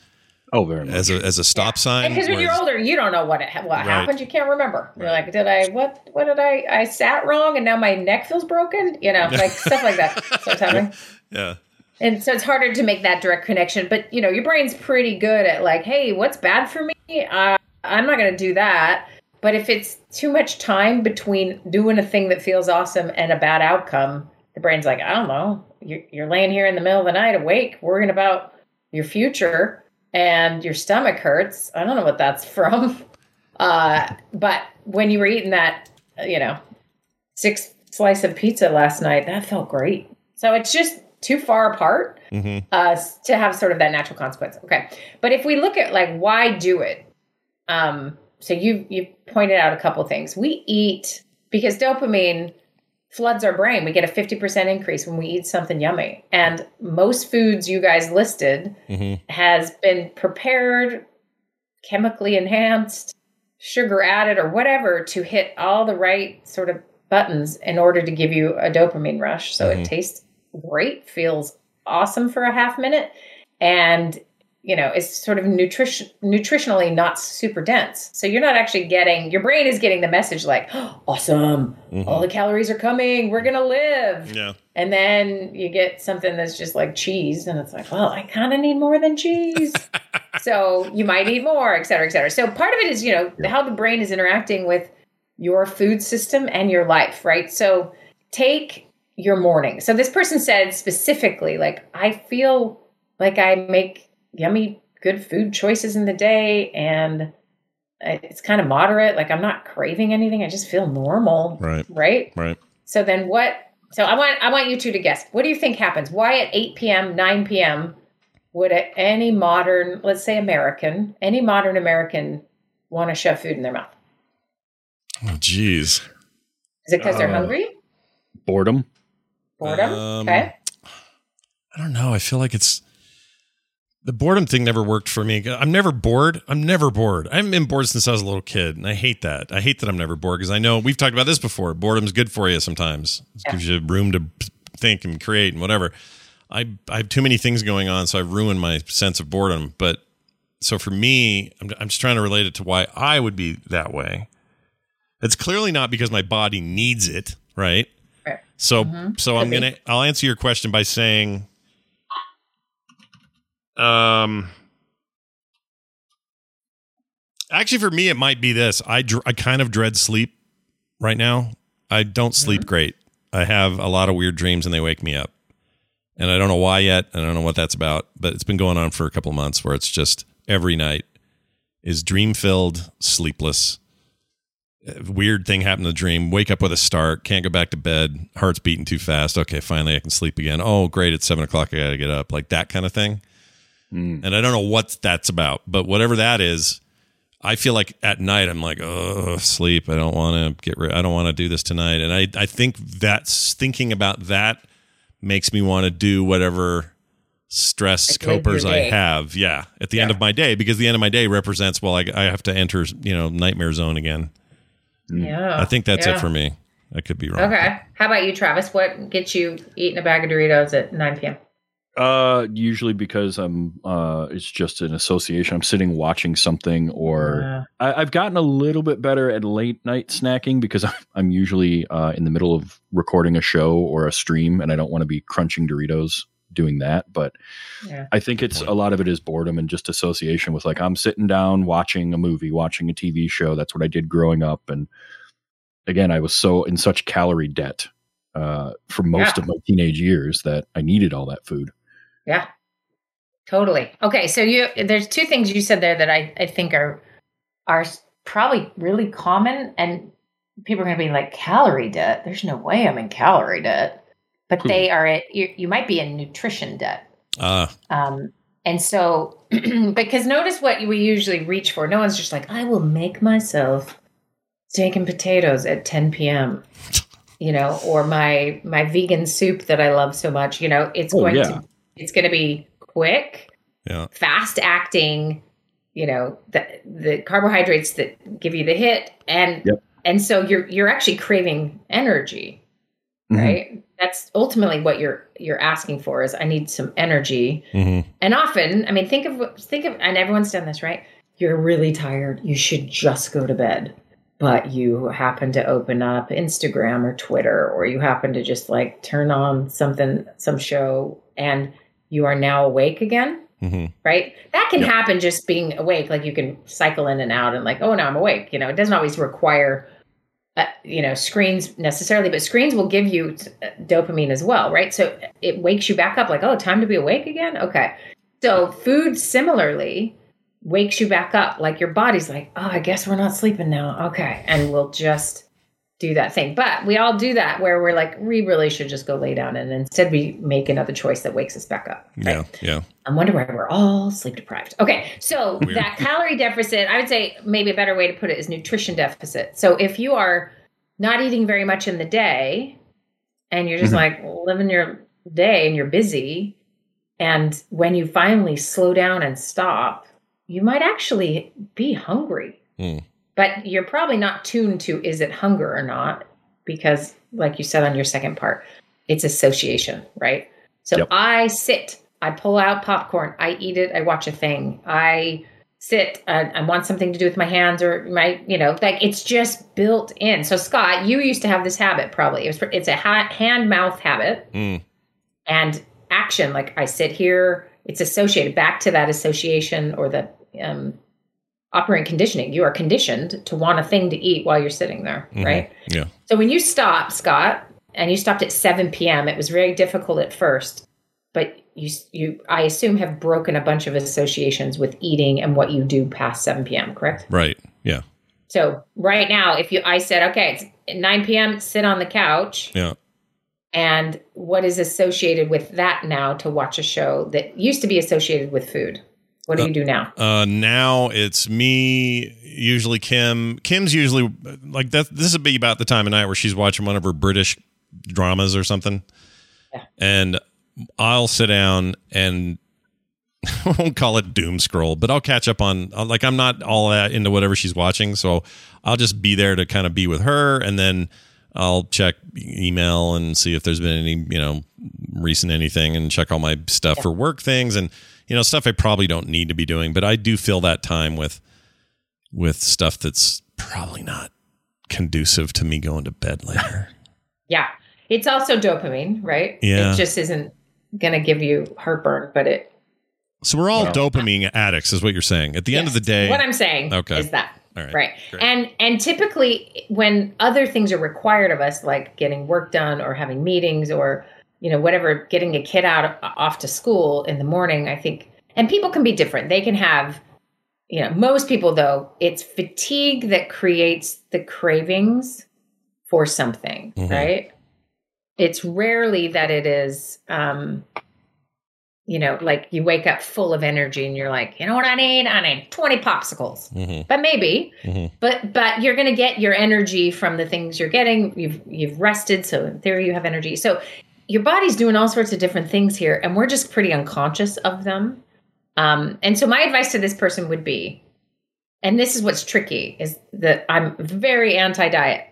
oh, very much. as a as a stop sign. because when you're older, you don't know what it, what Right. happened. You can't remember. You're like, did I what what did I I sat wrong and now my neck feels broken? You know, like (laughs) stuff like that starts happening. yeah. And so it's harder to make that direct connection. But you know, your brain's pretty good at like, hey, what's bad for me? Uh, I'm not going to do that. But if it's too much time between doing a thing that feels awesome and a bad outcome, the brain's like, I don't know. You're, you're laying here in the middle of the night awake, worrying about your future, and your stomach hurts. I don't know what that's (laughs) from. Uh, but when you were eating that, you know, six slice of pizza last night, that felt great. So it's just too far apart Mm-hmm. uh, to have sort of that natural consequence. Okay, but if we look at like why do it, um, so you you pointed out a couple things. We eat because dopamine floods our brain. We get a fifty percent increase when we eat something yummy, and most foods you guys listed Mm-hmm. has been prepared, chemically enhanced, sugar added, or whatever to hit all the right sort of buttons in order to give you a dopamine rush. So Mhm. it tastes great, feels awesome for a half minute, and you know, it's sort of nutrition nutritionally not super dense. So you're not actually getting your brain is getting the message like, (gasps) awesome, mm-hmm. all the calories are coming, we're gonna live. Yeah. And then you get something that's just like cheese, and it's like, well, I kind of need more than cheese. (laughs) so you might eat more, et cetera, et cetera. So part of it is, you know, how the brain is interacting with your food system and your life, right? So take your morning. So this person said specifically, like, I feel like I make yummy, good food choices in the day, and it's kind of moderate. Like I'm not craving anything. I just feel normal, Right. right? Right. So then what? So I want I want you two to guess. What do you think happens? Why at 8 p.m., 9 p.m. would any modern, let's say American, any modern American want to shove food in their mouth? Oh, jeez. Is it because they're Uh, hungry? Boredom. Boredom? Um, okay. I don't know. I feel like it's the boredom thing never worked for me. I'm never bored. I'm never bored. I haven't been bored since I was a little kid, and I hate that. I hate that I'm never bored because I know we've talked about this before. Boredom's good for you sometimes. It gives you room to think and create and whatever. I I have too many things going on, so I've ruined my sense of boredom. But so for me, I'm, I'm just trying to relate it to why I would be that way. It's clearly not because my body needs it, right? Right. So Mhm. so I'm gonna I'll answer your question by saying um actually for me it might be this. I dr- I kind of dread sleep right now. I don't sleep great. I have a lot of weird dreams and they wake me up. And I don't know why yet. I don't know what that's about, but it's been going on for a couple of months where it's just every night is dream filled, sleepless. Uh, Weird thing happened in the dream. Wake up with a start. Can't go back to bed. Heart's beating too fast. Okay, finally I can sleep again. Oh, great! It's seven o'clock. I gotta get up. Like that kind of thing. Mm. And I don't know what that's about, but whatever that is, I feel like at night I'm like, oh, sleep. I don't want to get. Rid- I don't want to do this tonight. And I I think that's thinking about that makes me want to do whatever stress Like copers I have. Yeah, at the end of my day, because the end of my day represents well, I, I have to enter you know nightmare zone again. Mm. Yeah. I think that's Yeah. it for me. I could be wrong. Okay. How about you, Travis? What gets you eating a bag of Doritos at 9 p.m.? Uh, usually because I'm, uh, it's just an association. I'm sitting watching something, or Yeah. I, I've gotten a little bit better at late night snacking because (laughs) I'm, I'm usually uh, in the middle of recording a show or a stream, and I don't want to be crunching Doritos doing that. But Yeah. I think it's a lot of it is boredom and just association with like I'm sitting down watching a movie, watching a TV show. That's what I did growing up, and again, I was so in such calorie debt uh, for most Yeah. of my teenage years that I needed all that food. Yeah. Totally. Okay, so you there's two things you said there that I, I think are are probably really common and people are going to be like calorie debt. There's no way I'm in calorie debt. But they are at you, you might be in nutrition debt. Uh, Um, and so, (clears throat) because notice what we usually reach for. No one's just like, I will make myself steak and potatoes at 10 p.m. You know, or my my vegan soup that I love so much. You know, it's Oh, going yeah. to it's going to be quick, yeah. fast acting. You know, the the carbohydrates that give you the hit, and Yep. and so you're you're actually craving energy Mhm. right that's ultimately what you're you're asking for is i need some energy Mm-hmm. and often i mean think of what- think of and everyone's done this right you're really tired you should just go to bed but you happen to open up instagram or twitter or you happen to just like turn on something some show and you are now awake again Mm-hmm. right? That can Yep. happen just being awake like you can cycle in and out and like oh now i'm awake you know? It doesn't always require uh, you know screens necessarily but screens will give you uh, dopamine as well right? So it wakes you back up like oh time to be awake again? Okay. So food similarly wakes you back up like your body's like oh i guess we're not sleeping now. Okay. And we'll just do that thing but we all do that where we're like we really should just go lay down and instead we make another choice that wakes us back up Yeah, yeah. I wonder why we're all sleep deprived. Okay, so Weird. that calorie deficit, I would say maybe a better way to put it is nutrition deficit. So if you are not eating very much in the day and you're just Mhm. like living your day and you're busy, and when you finally slow down and stop, you might actually be hungry. Mm. But you're probably not tuned to is it hunger or not because like you said on your second part, it's association, right? So Yep. I sit, I pull out popcorn, I eat it, I watch a thing, I sit, I, I want something to do with my hands or my, you know, like it's just built in. So Scott, you used to have this habit probably. It was, it's a ha- hand mouth habit Mm. and action. Like I sit here, it's associated back to that association or the um, operant conditioning. You are conditioned to want a thing to eat while you're sitting there, Mhm. right? Yeah. So when you stop, Scott, and you stopped at 7 p.m., it was very difficult at first, but you you I assume have broken a bunch of associations with eating and what you do past 7 p.m. Correct? Right. Yeah. So right now, if you I said okay, it's 9 p.m. Sit on the couch, Yeah. and what is associated with that now to watch a show that used to be associated with food? What do you do now? Uh, now it's me, usually Kim. Kim's usually like that. This would be about the time of night where she's watching one of her British dramas or something. And I'll sit down and (laughs) I won't call it doom scroll, but I'll catch up on like I'm not all that into whatever she's watching, so I'll just be there to kind of be with her, and then I'll check email and see if there's been any you know recent anything, and check all my stuff for work things, and you know stuff I probably don't need to be doing, but I do fill that time with with stuff that's probably not conducive to me going to bed later. (laughs) Yeah. It's also dopamine, right? Yeah. It just isn't going to give you heartburn, but it. So we're all Well- dopamine addicts, is what you're saying. At the end of the day, What I'm saying Okay. is that. All right. Right. And and typically when other things are required of us, like getting work done or having meetings or you know whatever, getting a kid out off to school in the morning, I think, and people can be different. They can have, you know, most people though, it's fatigue that creates the cravings for something, Mhm. right? It's rarely that it is. um you know, like you wake up full of energy and you're like, you know what I need? I need 20 popsicles. Mm-hmm. But maybe, Mhm. but but you're going to get your energy from the things you're getting. You've you've rested, so in theory you have energy. So your body's doing all sorts of different things here, and we're just pretty unconscious of them. Um, and so my advice to this person would be, and this is what's tricky, is that I'm very anti-diet.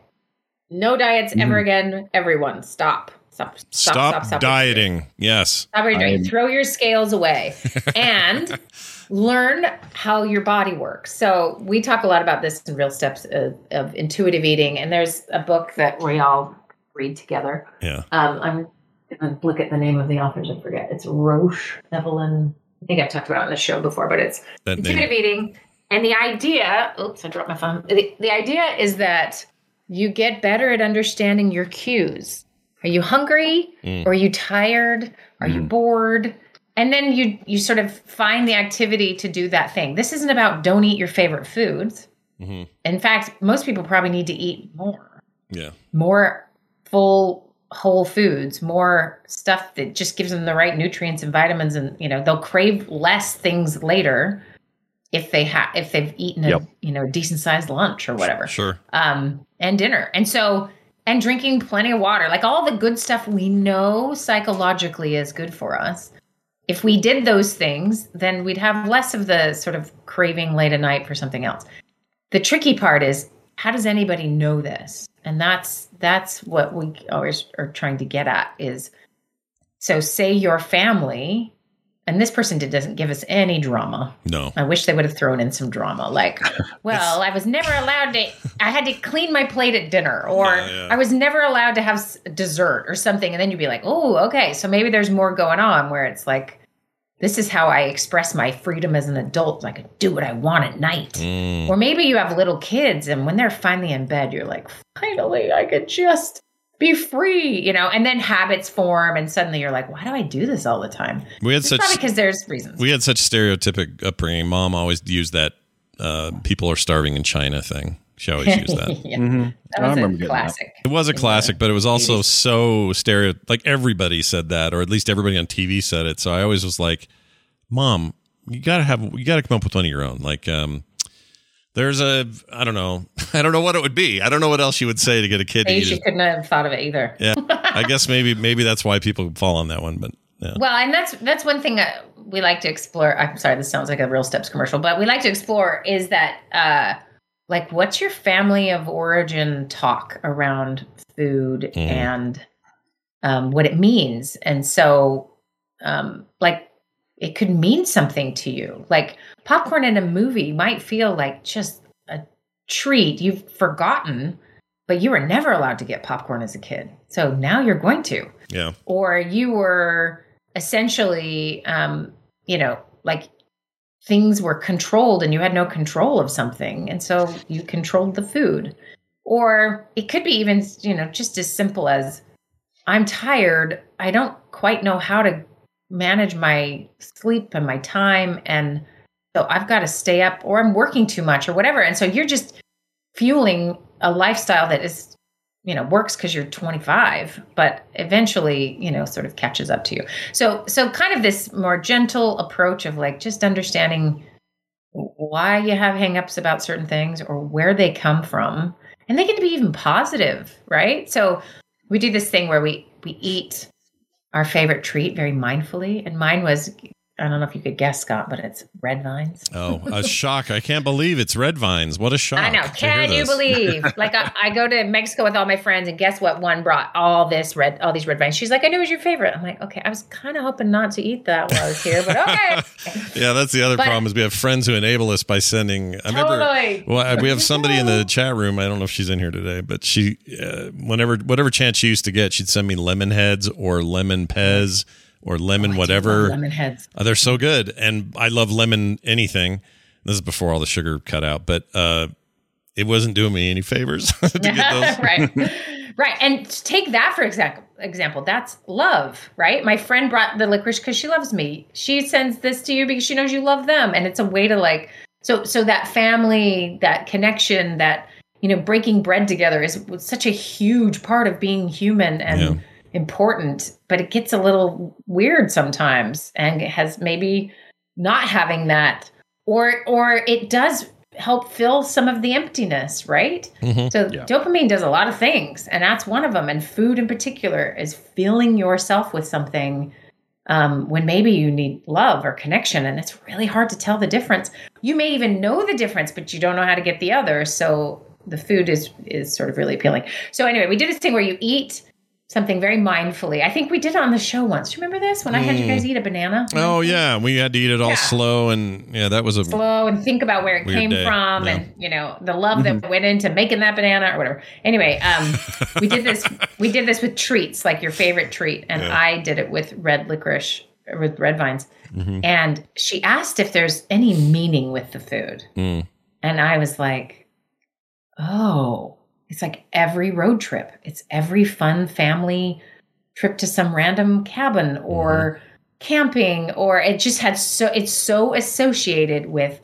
No diets ever Mhm. again. Everyone, stop. Stop. Stop. Stop, Stop. Stop. dieting. Yes. Stop what you're doing. I'm- Throw your scales away (laughs) and learn how your body works. So we talk a lot about this in Real Steps of, of intuitive eating, and there's a book that we all read together. Yeah. Um, I'm look at the name of the authors and forget. It's Roche Evelyn. I think I've talked about it on the show before, but it's That intuitive name. eating. And the idea, oops, I dropped my phone. The, the idea is that you get better at understanding your cues. Are you hungry? Mm. Or are you tired? Are you bored? And then you you sort of find the activity to do that thing. This isn't about don't eat your favorite foods. hmm In fact, most people probably need to eat more Yeah. more full whole foods more stuff that just gives them the right nutrients and vitamins and you know they'll crave less things later if they have if they've eaten a Yep. you know decent sized lunch or whatever. Sure. um and dinner. And so and drinking plenty of water. Like all the good stuff we know psychologically is good for us. If we did those things then we'd have less of the sort of craving late at night for something else. The tricky part is how does anybody know this and that's that's what we always are trying to get at is so say your family and this person did, doesn't give us any drama No. i wish they would have thrown in some drama like (laughs) well i was never allowed to i had to clean my plate at dinner or Yeah, yeah. i was never allowed to have dessert or something and then you'd be like oh okay so maybe there's more going on where it's like this is how i express my freedom as an adult i could do what i want at night Mm. or maybe you have little kids and when they're finally in bed, you're like, finally, I could just be free, you know, and then habits form and suddenly you're like, why do I do this all the time? We had It's such probably because there's reasons. we had such stereotypic upbringing. Mom always used that uh, people are starving in China thing. She always used that. (laughs) yeah. Mhm. That I was remember a getting that. classic. It was a classic, but it was also so stereo. Like everybody said that, or at least everybody on TV said it. So I always was like, "Mom, you gotta have, you gotta come up with one of your own." Like, um, there's a, I don't know, (laughs) I don't know what it would be. I don't know what else you would say to get a kid Maybe eat she it. couldn't have thought of it either. Yeah, I (laughs) guess maybe maybe that's why people fall on that one. But yeah, Well, and that's that's one thing that we like to explore. I'm sorry, this sounds like a Real Steps commercial, but we like to explore is that uh like what's your family of origin talk around food Mhm. and um what it means. And so um like it could mean something to you. Like popcorn in a movie might feel like just a treat you've forgotten, but you were never allowed to get popcorn as a kid. So now you're going to yeah, or you were essentially um you know like things were controlled and you had no control of something and so you controlled the food. Or it could be even you know just as simple as i'm tired i don't quite know how to manage my sleep and my time and so i've got to stay up or i'm working too much or whatever. And so you're just fueling a lifestyle that is you know works because you're 25 but eventually you know sort of catches up to you. So so kind of this more gentle approach of like just understanding why you have hangups about certain things or where they come from and they can be even positive right? So we do this thing where we we eat our favorite treat very mindfully and mine was i don't know if you could guess scott but it's red vines oh, a shock! I can't believe it's red vines. What a shock! I know. Can you believe? (laughs) Like I, I go to Mexico with all my friends, and guess what? One brought all this red, all these red vines. She's like, "I knew it was your favorite." I'm like, "Okay." I was kind of hoping not to eat that while I was here, but okay. (laughs) Yeah, that's the other But- problem is we have friends who enable us by sending. I Totally. remember. Well, we have somebody in the (laughs) chat room. I don't know if she's in here today, but she, uh, whenever whatever chance she used to get, she'd send me lemon heads or lemon pez or lemon whatever. lemon heads. Uh, they're so good, and I love lemon anything. This is before all the sugar cut out, but uh, it wasn't doing me any favors (laughs) to get (laughs) those. right, (laughs) right. And take that for example. Example. That's love, right? My friend brought the licorice because she loves me. She sends this to you because she knows you love them, and it's a way to like. So, so that family, that connection, that you know, breaking bread together is such a huge part of being human and Yeah. Important. But it gets a little weird sometimes, and has maybe not having that, or or it does help fill some of the emptiness, right? Mhm. So Yeah. dopamine does a lot of things, and that's one of them. And food in particular is filling yourself with something um, when maybe you need love or connection, and it's really hard to tell the difference. You may even know the difference, but you don't know how to get the other. So the food is is sort of really appealing. So anyway, we did this thing where you eat something very mindfully. I think we did it on the show once. Do you remember this when I had you Mm. guys eat a banana? Oh yeah, we had to eat it all Yeah. slow, and yeah, that was a slow and think about where it came day, from yeah. and you know the love that went into making that banana or whatever anyway um we did this (laughs) we did this with treats like your favorite treat and Yeah. i did it with red licorice with red vines Mhm. and she asked if there's any meaning with the food Mm. and i was like oh it's like every road trip it's every fun family trip to some random cabin mm-hmm. or camping or it just had so it's so associated with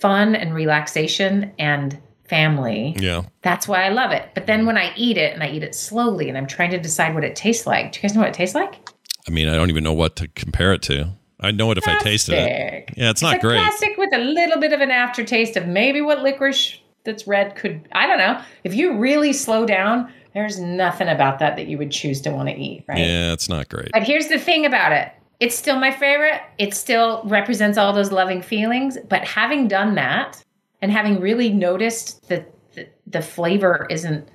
fun and relaxation and family yeah. that's why i love it but then mm-hmm. when i eat it and i eat it slowly and i'm trying to decide what it tastes like do you guys know what it tastes like I mean, I don't even know what to compare it to. I know it if I tasted it. Yeah, it's not like great. plastic with a little bit of an aftertaste of maybe what licorice that's red could i don't know if you really slow down there's nothing about that that you would choose to want to eat right Yeah, it's not great. But here's the thing about it. It's still my favorite. It still represents all those loving feelings. But having done that and having really noticed that the, the flavor isn't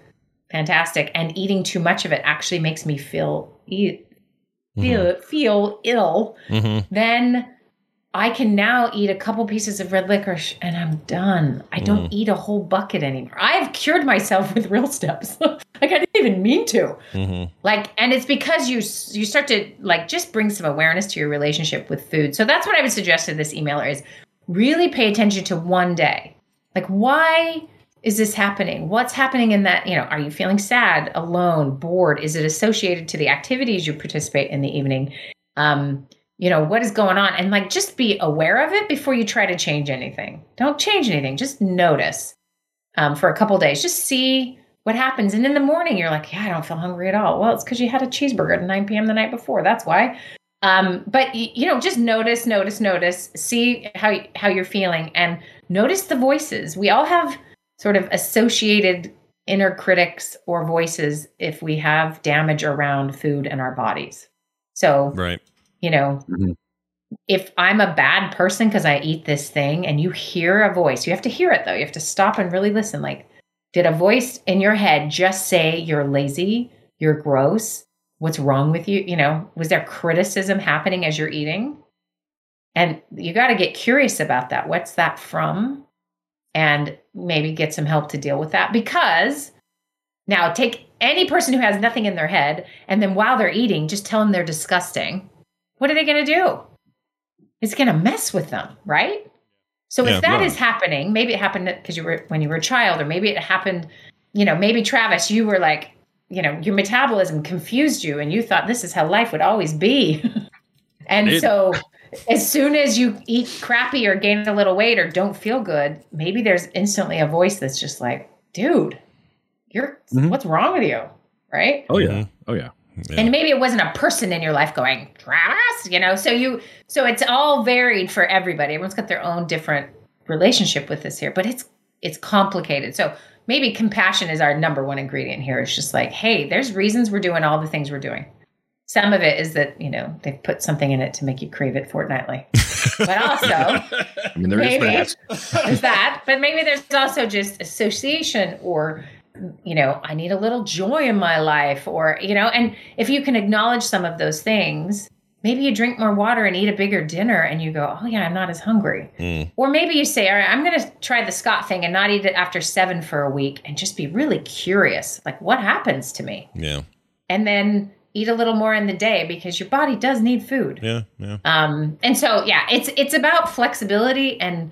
fantastic and eating too much of it actually makes me feel e- feel, feel ill, Mm-hmm. then I can now eat a couple pieces of red licorice and I'm done. I don't eat a whole bucket anymore. I've cured myself with real steps. (laughs) like I didn't even mean to Mm-hmm. like and it's because you you start to like just bring some awareness to your relationship with food so that's what i would suggest to this emailer is really pay attention to one day like why is this happening what's happening in that you know are you feeling sad alone bored is it associated to the activities you participate in the evening um you know what is going on? And like just be aware of it before you try to change anything. Don't change anything. Just notice um, for a couple days. Just see what happens. And in the morning you're like yeah i don't feel hungry at all. Well it's because you had a cheeseburger at 9 p.m the night before. That's why. Um, but you know just notice notice notice. See how how you're feeling and notice the voices. We all have sort of associated inner critics or voices if we have damage around food and our bodies. So Right. You know mm-hmm. if i'm a bad person because i eat this thing and you hear a voice you have to hear it though. You have to stop and really listen. Like did a voice in your head just say you're lazy you're gross what's wrong with you? You know was there criticism happening as you're eating? And you got to get curious about that. What's that from? And maybe get some help to deal with that because now take any person who has nothing in their head and then while they're eating just tell them they're disgusting what are they going to do it's going to mess with them right so Yeah, if that right. is happening maybe it happened because you were when you were a child or maybe it happened you know maybe travis you were like you know your metabolism confused you and you thought this is how life would always be (laughs) and It- so as soon as you eat crappy or gain a little weight or don't feel good maybe there's instantly a voice that's just like dude you're Mhm. what's wrong with you right Oh yeah. Mhm. Oh yeah. Yeah. and maybe it wasn't a person in your life going Travis, you know. So you, so it's all varied for everybody. Everyone's got their own different relationship with this here, but it's it's complicated. So maybe compassion is our number one ingredient here. It's just like, hey, there's reasons we're doing all the things we're doing. Some of it is that you know they've put something in it to make you crave it fortnightly, (laughs) but also I mean, there is maybe that. there's that but maybe there's also just association or you know i need a little joy in my life or you know and if you can acknowledge some of those things maybe you drink more water and eat a bigger dinner and you go oh yeah i'm not as hungry Mm. or maybe you say all right i'm going to try the scott thing and not eat it after seven for a week and just be really curious like what happens to me Yeah. and then eat a little more in the day because your body does need food Yeah. Yeah. um, and so yeah, it's it's about flexibility and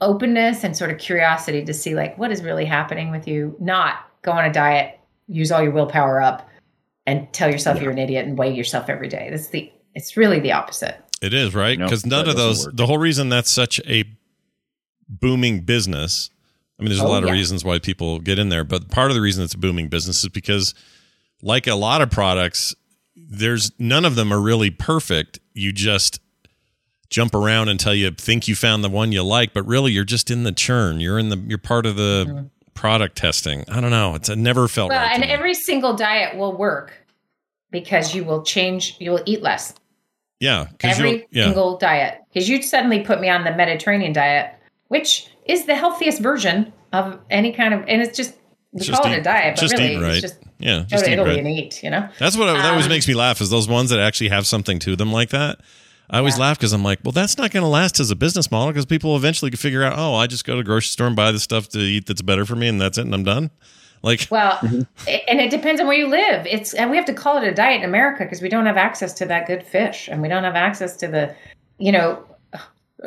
openness and sort of curiosity to see like what is really happening with you. Not go on a diet, use all your willpower up, and tell yourself you're an idiot and weigh yourself every day. That's the it's really the opposite. It is right No, because none of those. work. The whole reason that's such a booming business. I mean, there's a Oh, lot of yeah. reasons why people get in there, but part of the reason it's a booming business is because, like a lot of products, there's none of them are really perfect. You just jump around until you think you found the one you like, but really you're just in the churn. You're in the you're part of the product testing. I don't know. It's it never felt Well, right. to and me. every single diet will work because you will change, you will eat less. yeah, Every yeah. single diet. Because you suddenly put me on the Mediterranean diet, which is the healthiest version of any kind of, and it's just, we Just call it a diet, but just really eat right. it's just Yeah, go just to eat Italy right. and eat, you know? That's what that always Um, makes me laugh is those ones that actually have something to them like that. I always laugh because I'm like, well, that's not going to last as a business model because people eventually can figure out, oh, I just go to the grocery store and buy the stuff to eat that's better for me, and that's it, and I'm done. Like, Well, mm-hmm. a- and it depends on where you live. It's and we have to call it a diet in America because we don't have access to that good fish, and we don't have access to the, you know,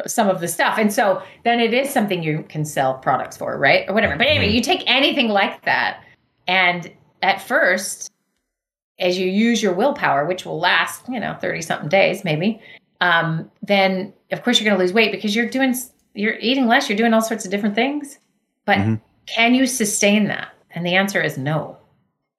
some of the stuff. And so then it is something you can sell products for, right, or whatever. But anyway, mm-hmm. you take anything like that, and at first, as you use your willpower, which will last, you know, thirty something days, maybe, um, then of course you're going to lose weight because you're doing, you're eating less, you're doing all sorts of different things, but can you sustain that? And the answer is no.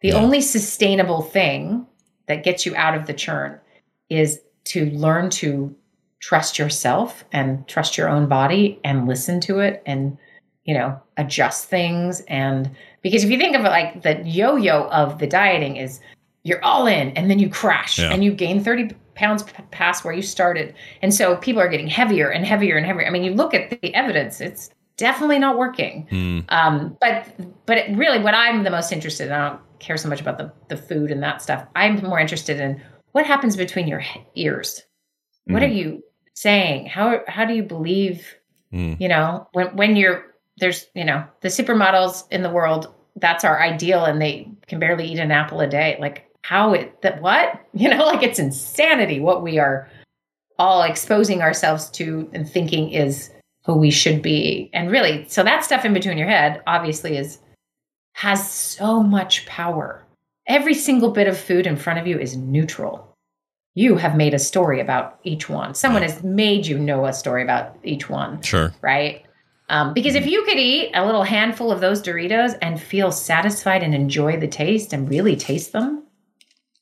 The only sustainable thing that gets you out of the churn is to learn to trust yourself and trust your own body and listen to it and you know adjust things and because if you think of it like the yo-yo of the dieting is you're all in and then you crash Yeah. and you gain 30 pounds past where you started and so people are getting heavier and heavier and heavier i mean you look at the evidence it's definitely not working Hmm. um, but but it really, what I'm the most interested in, I don't care so much about the the food and that stuff. I'm more interested in what happens between your ears. What Mhm. are you saying? How how do you believe? Mm. You know, when when you're there's you know the supermodels in the world. That's our ideal, and they can barely eat an apple a day. Like how it that what (laughs) you know, like it's insanity what we are all exposing ourselves to and thinking is who we should be. And really, so that stuff in between your head obviously is has so much power. Every single bit of food in front of you is neutral. You have made a story about each one. Someone has made you know a story about each one, sure. right? Um, because if you could eat a little handful of those Doritos and feel satisfied and enjoy the taste and really taste them,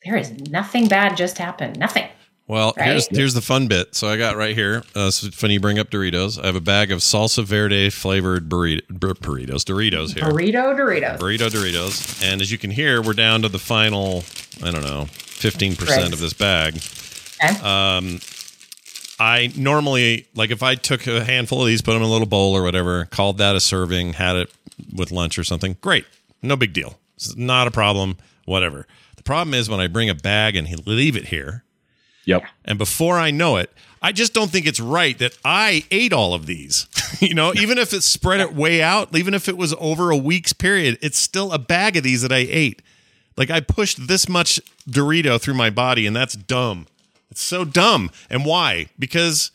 there is nothing bad just happened. Nothing. Well, Right? here's here's the fun bit. So I got right here. Uh, it's funny you bring up Doritos. I have a bag of salsa verde flavored burrito, bur- burritos, Doritos here. Burrito Doritos. Burrito Doritos. And as you can hear, we're down to the final, I don't know, 15% Right. of this bag. Okay. Um, I normally, like if I took a handful of these, put them in a little bowl or whatever, called that a serving, had it with lunch or something, great. No big deal. It's not a problem, whatever. The problem is when I bring a bag and leave it here. Yep. And before I know it, I just don't think it's right that I ate all of these. (laughs) you know, even if it spread it way out, even if it was over a week's period, it's still a bag of these that I ate. Like I pushed this much Dorito through my body, and that's dumb. It's so dumb. And why? Because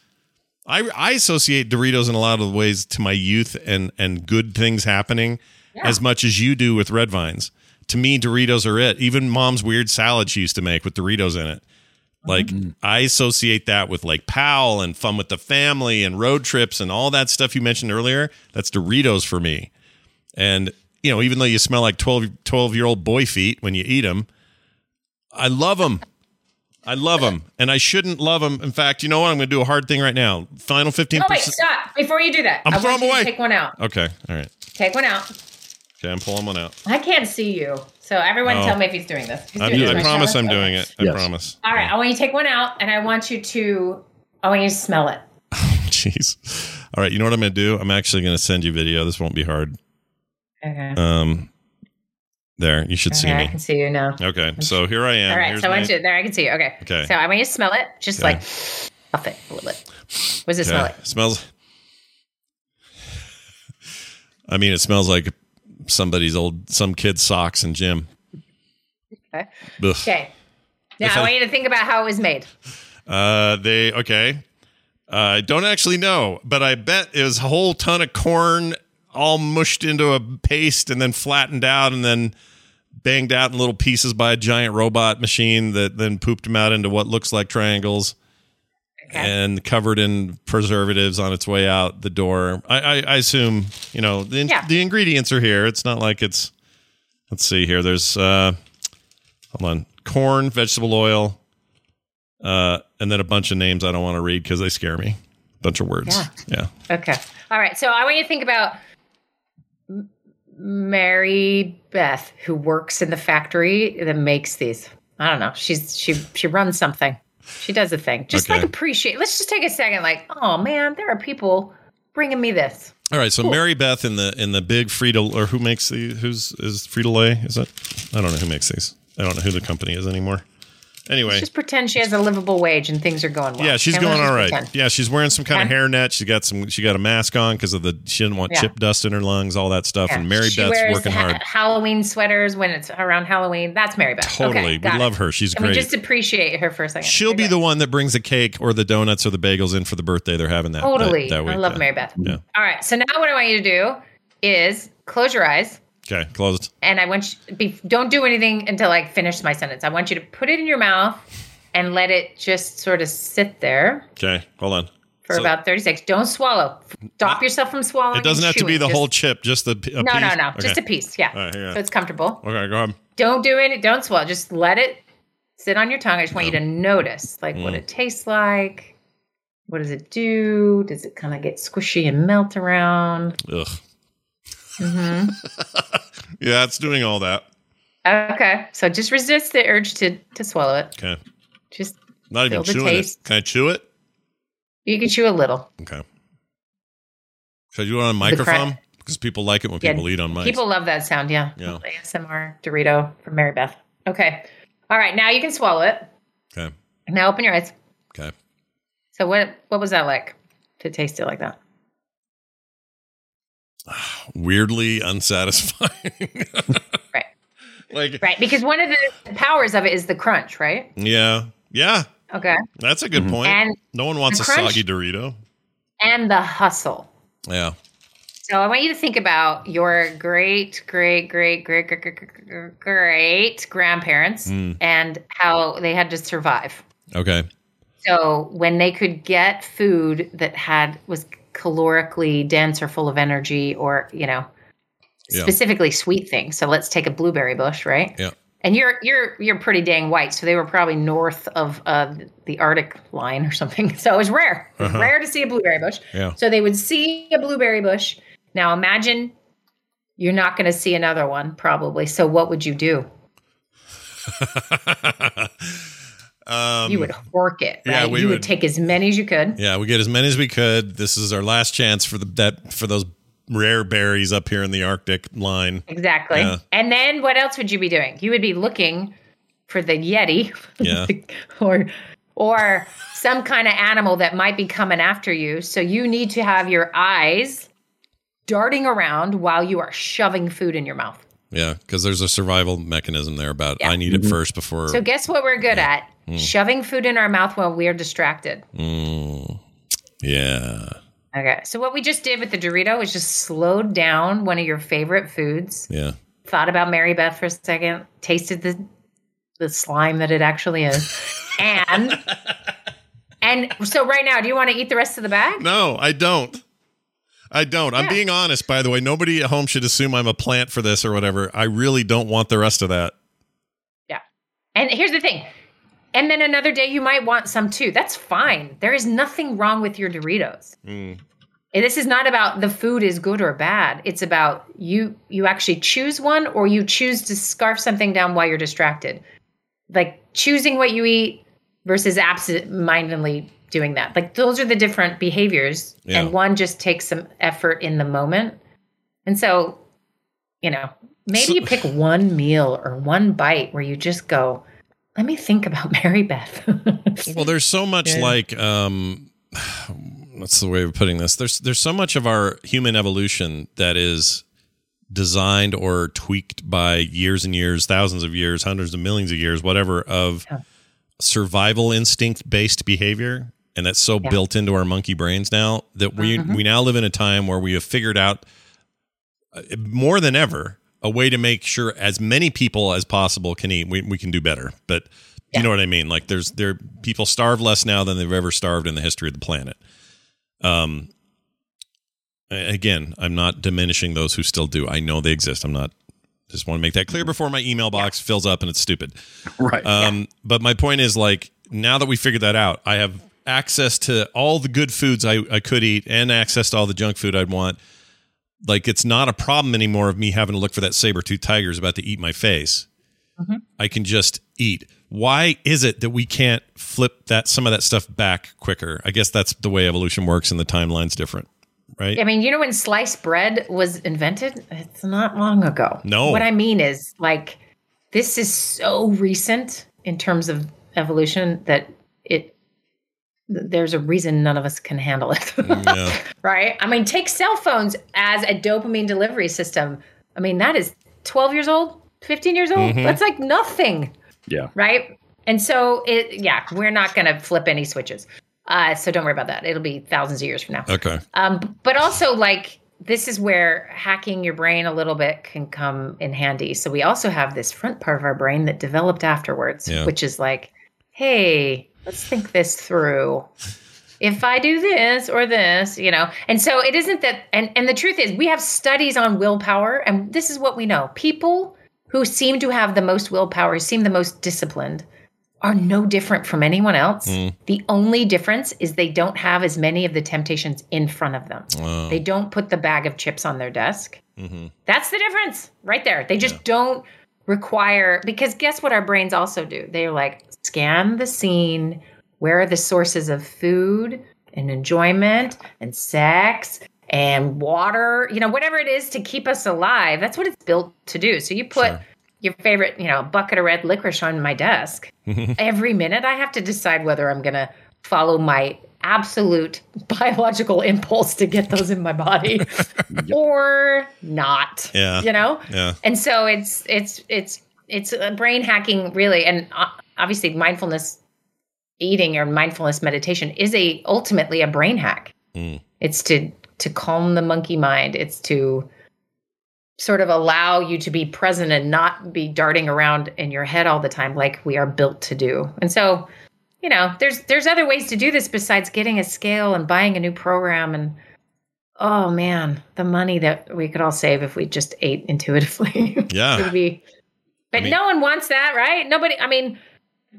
I I associate Doritos in a lot of ways to my youth and and good things happening as much as you do with red vines. To me, Doritos are it. Even mom's weird salad she used to make with Doritos in it. Like mm-hmm. I associate that with like Powell and fun with the family and road trips and all that stuff you mentioned earlier. That's Doritos for me. And you know, even though you smell like 12, 12 year old boy feet when you eat them, I love them. I love them, and I shouldn't love them. In fact, you know what? I'm going to do a hard thing right now. Final fifteen Oh wait, percent. stop! Before you do that, I'm I throwing want you to away. Take one out. Okay, all right. Take one out. Okay, I'm pulling one out. I can't see you, so everyone Oh. tell me if he's doing this. He's I'm- doing this, I promise Charlotte? I'm doing Okay. it. I promise. All right, I want you to take one out, and I want you to, I want you to smell it. (laughs) Jeez. All right, you know what I'm going to do? I'm actually going to send you video. This won't be hard. Okay. Um, there, you should see Okay, me. I can see you now. Okay, so here I am. All right, Here's so I want my- you there. I can see you. Okay. Okay. So I want you to smell it, just Okay. like puff it a little bit. What does it smell Okay, like? Smells. I mean, it smells like somebody's old, some kid's socks in gym. Okay. Ugh. Okay. Now If I I- want you to think about how it was made. Uh, they okay. Uh, I don't actually know, but I bet it was a whole ton of corn all mushed into a paste and then flattened out and then banged out in little pieces by a giant robot machine that then pooped them out into what looks like triangles and covered in preservatives on its way out the door. I, I, I assume you know the, in- Yeah. the ingredients are here. It's not like it's. Let's see here. There's uh, hold on, corn, vegetable oil, uh, and then a bunch of names I don't want to read because they scare me. A Bunch of words. Yeah. Yeah. Okay. All right. So I want you to think about M- Mary Beth, who works in the factory that makes these. I don't know. She's she she runs something. She does a thing. Just Okay. like appreciate. Let's just take a second. Like, oh man, there are people bringing me this. All right, so Mary Beth in the in the big Frito or who makes the who's is Frito Lay? Is it? I don't know who makes these. I don't know who the company is anymore. Anyway, Just pretend she has a livable wage and things are going well. yeah, she's going all right. pretend. Yeah, she's wearing some kind of Okay. hairnet. She got some. She got a mask on because of the she didn't want Yeah. chip dust in her lungs, all that stuff. Yeah. And Mary she Beth's wears working ha- hard. Halloween sweaters when it's around Halloween. That's Mary Beth. Totally, Okay, we love it. her. She's Can great. we just appreciate her for a second? She'll be the one that brings the cake or the donuts or the bagels in for the birthday they're having that Totally. that, that. I love. Mary Beth. Yeah. All right. So now what I want you to do is close your eyes Okay, closed. and I want you be, don't do anything until I finish my sentence. I want you to put it in your mouth and let it just sort of sit there Okay, hold on. for So- about 30 seconds. Don't swallow. Stop yourself from swallowing. It doesn't have to be the Just- whole chip, just the a No, piece. no, no. Okay. Just a piece. Yeah. All right, here. So it's comfortable. Okay, go ahead. Don't do it. Don't swallow. Just let it sit on your tongue. I just want you to notice like what Mm. it tastes like. What does it do? Does it kind of get squishy and melt around? Ugh. Hmm (laughs) Yeah, it's doing all that. Okay. So just resist the urge to to swallow it. Okay. Just Not even chewing taste. it. Can I chew it? you can chew a little. Okay. Should I do it on a microphone? Because people like it when Yeah, people eat on mics. People love that sound. Yeah. Yeah. ASMR Dorito from Mary Beth. Okay. All right. Now you can swallow it. Okay. Now open your eyes. Okay. So what what was that like to taste it like that? (sighs) Weirdly unsatisfying. Right. (laughs) Like Right. Because one of the powers of it is the crunch, right? yeah. Yeah. Okay. That's a good point. And no one wants a crunch- soggy Dorito. And the hustle. Yeah. So I want you to think about your great, great, great, great, great, great, great, great grandparents Mm. and how they had to survive. Okay. So when they could get food that had was calorically dense or full of energy, or you know, Yeah. specifically sweet things. So let's take a blueberry bush, right? Yeah. And you're you're you're pretty dang white, so they were probably north of uh, the Arctic line or something. (laughs) So it was rare. It was Uh-huh. rare to see a blueberry bush. Yeah. So they would see a blueberry bush. Now imagine you're not going to see another one probably. So what would you do? (laughs) um, you would work it, right? yeah, we you would, would- take as many as you could. Yeah, we get as many as we could. This is our last chance for the that for those rare berries up here in the Arctic line. Exactly. Yeah. And then what else would you be doing? You would be looking for the Yeti (laughs) Yeah. or or some kind of animal that might be coming after you. So you need to have your eyes darting around while you are shoving food in your mouth. Yeah, because there's a survival mechanism there about Yeah. I need it first before. So guess what we're good at? Mm. Shoving food in our mouth while we're distracted. Mm, yeah. Okay. So what we just did with the Dorito is just slowed down one of your favorite foods. Yeah. thought about Mary Beth for a second, tasted the the slime that it actually is, and (laughs) and so right now, do you want to eat the rest of the bag? No, I don't. I don't. I'm being honest, by the way. Nobody at home should assume I'm a plant for this or whatever. I really don't want the rest of that. Yeah. And here's the thing. And then another day you might want some too. That's fine. There is nothing wrong with your Doritos. Mm. This is not about the food is good or bad. It's about you you actually choose one or you choose to scarf something down while you're distracted. Like choosing what you eat versus absent-mindedly doing that. Like those are the different behaviors Yeah. and one just takes some effort in the moment. And so, you know, maybe So- you pick one meal or one bite where you just go, let me think about (laughs) Mary Beth. Well, there's so much Yeah. like um (sighs) what's the way of putting this? There's there's so much of our human evolution that is designed or tweaked by years and years, thousands of years, hundreds of millions of years, whatever of survival instinct based behavior and that's so Yeah. built into our monkey brains now that we Mhm. we now live in a time where we have figured out uh, more than ever a way to make sure as many people as possible can eat. We, we can do better but you know what i mean? Like there's there people starve less now than they've ever starved in the history of the planet. Um again i'm not diminishing those who still do. I know they exist. I'm not just want to make that clear before my email box fills up and it's stupid. (laughs) Right. um but my point is like now that we figured that out, I have access to all the good foods I, I could eat and access to all the junk food I'd want. Like it's not a problem anymore of me having to look for that saber tooth tiger is about to eat my face. Mhm. I can just eat. Why is it that we can't flip that some of that stuff back quicker? I guess that's the way evolution works and the timeline's different, right? I mean, you know when sliced bread was invented? It's not long ago. No. What I mean is, like, this is so recent in terms of evolution that there's a reason none of us can handle it. (laughs) yeah. right? I mean, take cell phones as a dopamine delivery system. I mean, that is 12 years old, 15 years old. Mhm. That's like nothing Yeah. right? And so it, yeah, we're not going to flip any switches. Uh, so don't worry about that. It'll be thousands of years from now. Okay. Um, but also, like, this is where hacking your brain a little bit can come in handy. So we also have this front part of our brain that developed afterwards, Yeah. which is like, hey, let's think this through. If I do this or this, you know, and so it isn't that. And and the truth is, we have studies on willpower, and this is what we know: people who seem to have the most willpower, seem the most disciplined, are no different from anyone else. Mm. The only difference is they don't have as many of the temptations in front of them. Wow. They don't put the bag of chips on their desk. Mhm. That's the difference right there. They just don't require, because guess what our brains also do? They're like, scan the scene. Where are the sources of food and enjoyment and sex and water? You know, whatever it is to keep us alive. That's what it's built to do. So you put your favorite, you know, bucket of red licorice on my desk. (laughs) Every minute I have to decide whether I'm going to follow my absolute (laughs) biological impulse to get those in my body (laughs) or not. Yeah. You know? Yeah. And so it's it's it's it's a brain hacking really and uh, obviously mindfulness eating or mindfulness meditation is a ultimately a brain hack. Mm. It's to to calm the monkey mind. It's to sort of allow you to be present and not be darting around in your head all the time like we are built to do. And so, you know, there's there's other ways to do this besides getting a scale and buying a new program and oh man, the money that we could all save if we just ate (laughs) intuitively. Yeah. it would be but I mean- no one wants that, right? Nobody I mean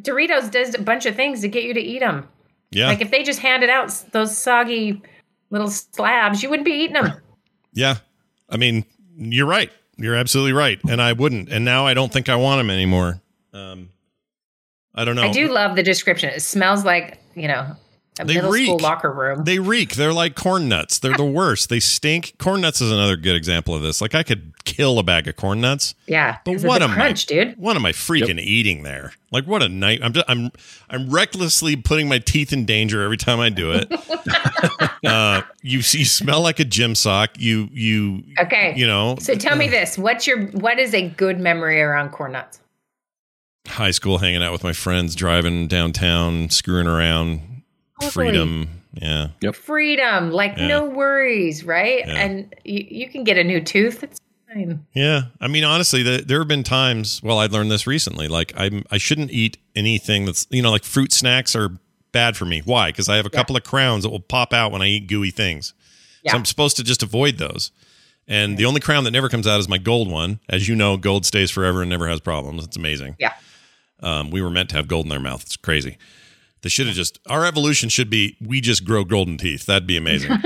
Doritos does a bunch of things to get you to eat them. Yeah. Like if they just handed out those soggy little slabs, you wouldn't be eating them. Yeah. I mean, you're right. You're absolutely right. And I wouldn't. And now I don't think I want them anymore. Um, I don't know. I do love the description. It smells like, you know, a They middle school locker room. They reek. They're like corn nuts. They're the worst. They stink. Corn nuts is another good example of this. Like I could kill a bag of corn nuts. yeah. But what the am crunch, I, dude? What am I freaking eating there? Like what a night! I'm just, I'm I'm recklessly putting my teeth in danger every time I do it. (laughs) uh, you you smell like a gym sock. You you Okay. you know. So tell me this. What's your what is a good memory around corn nuts? High school, hanging out with my friends, driving downtown, screwing around, Totally. freedom. Yeah. Yep. Freedom, like Yeah. no worries, right? Yeah. And you, you can get a new tooth. It's fine. Yeah, I mean, honestly, the, there have been times. Well, I learned this recently. Like, I'm I shouldn't eat anything that's you know like fruit snacks are bad for me. Why? Because I have a couple of crowns that will pop out when I eat gooey things. Yeah. So I'm supposed to just avoid those. And the only crown that never comes out is my gold one. As you know, gold stays forever and never has problems. It's amazing. Yeah. Um, we were meant to have gold in our mouth. It's crazy. They should have just. Our evolution should be we just grow golden teeth. That'd be amazing. (laughs)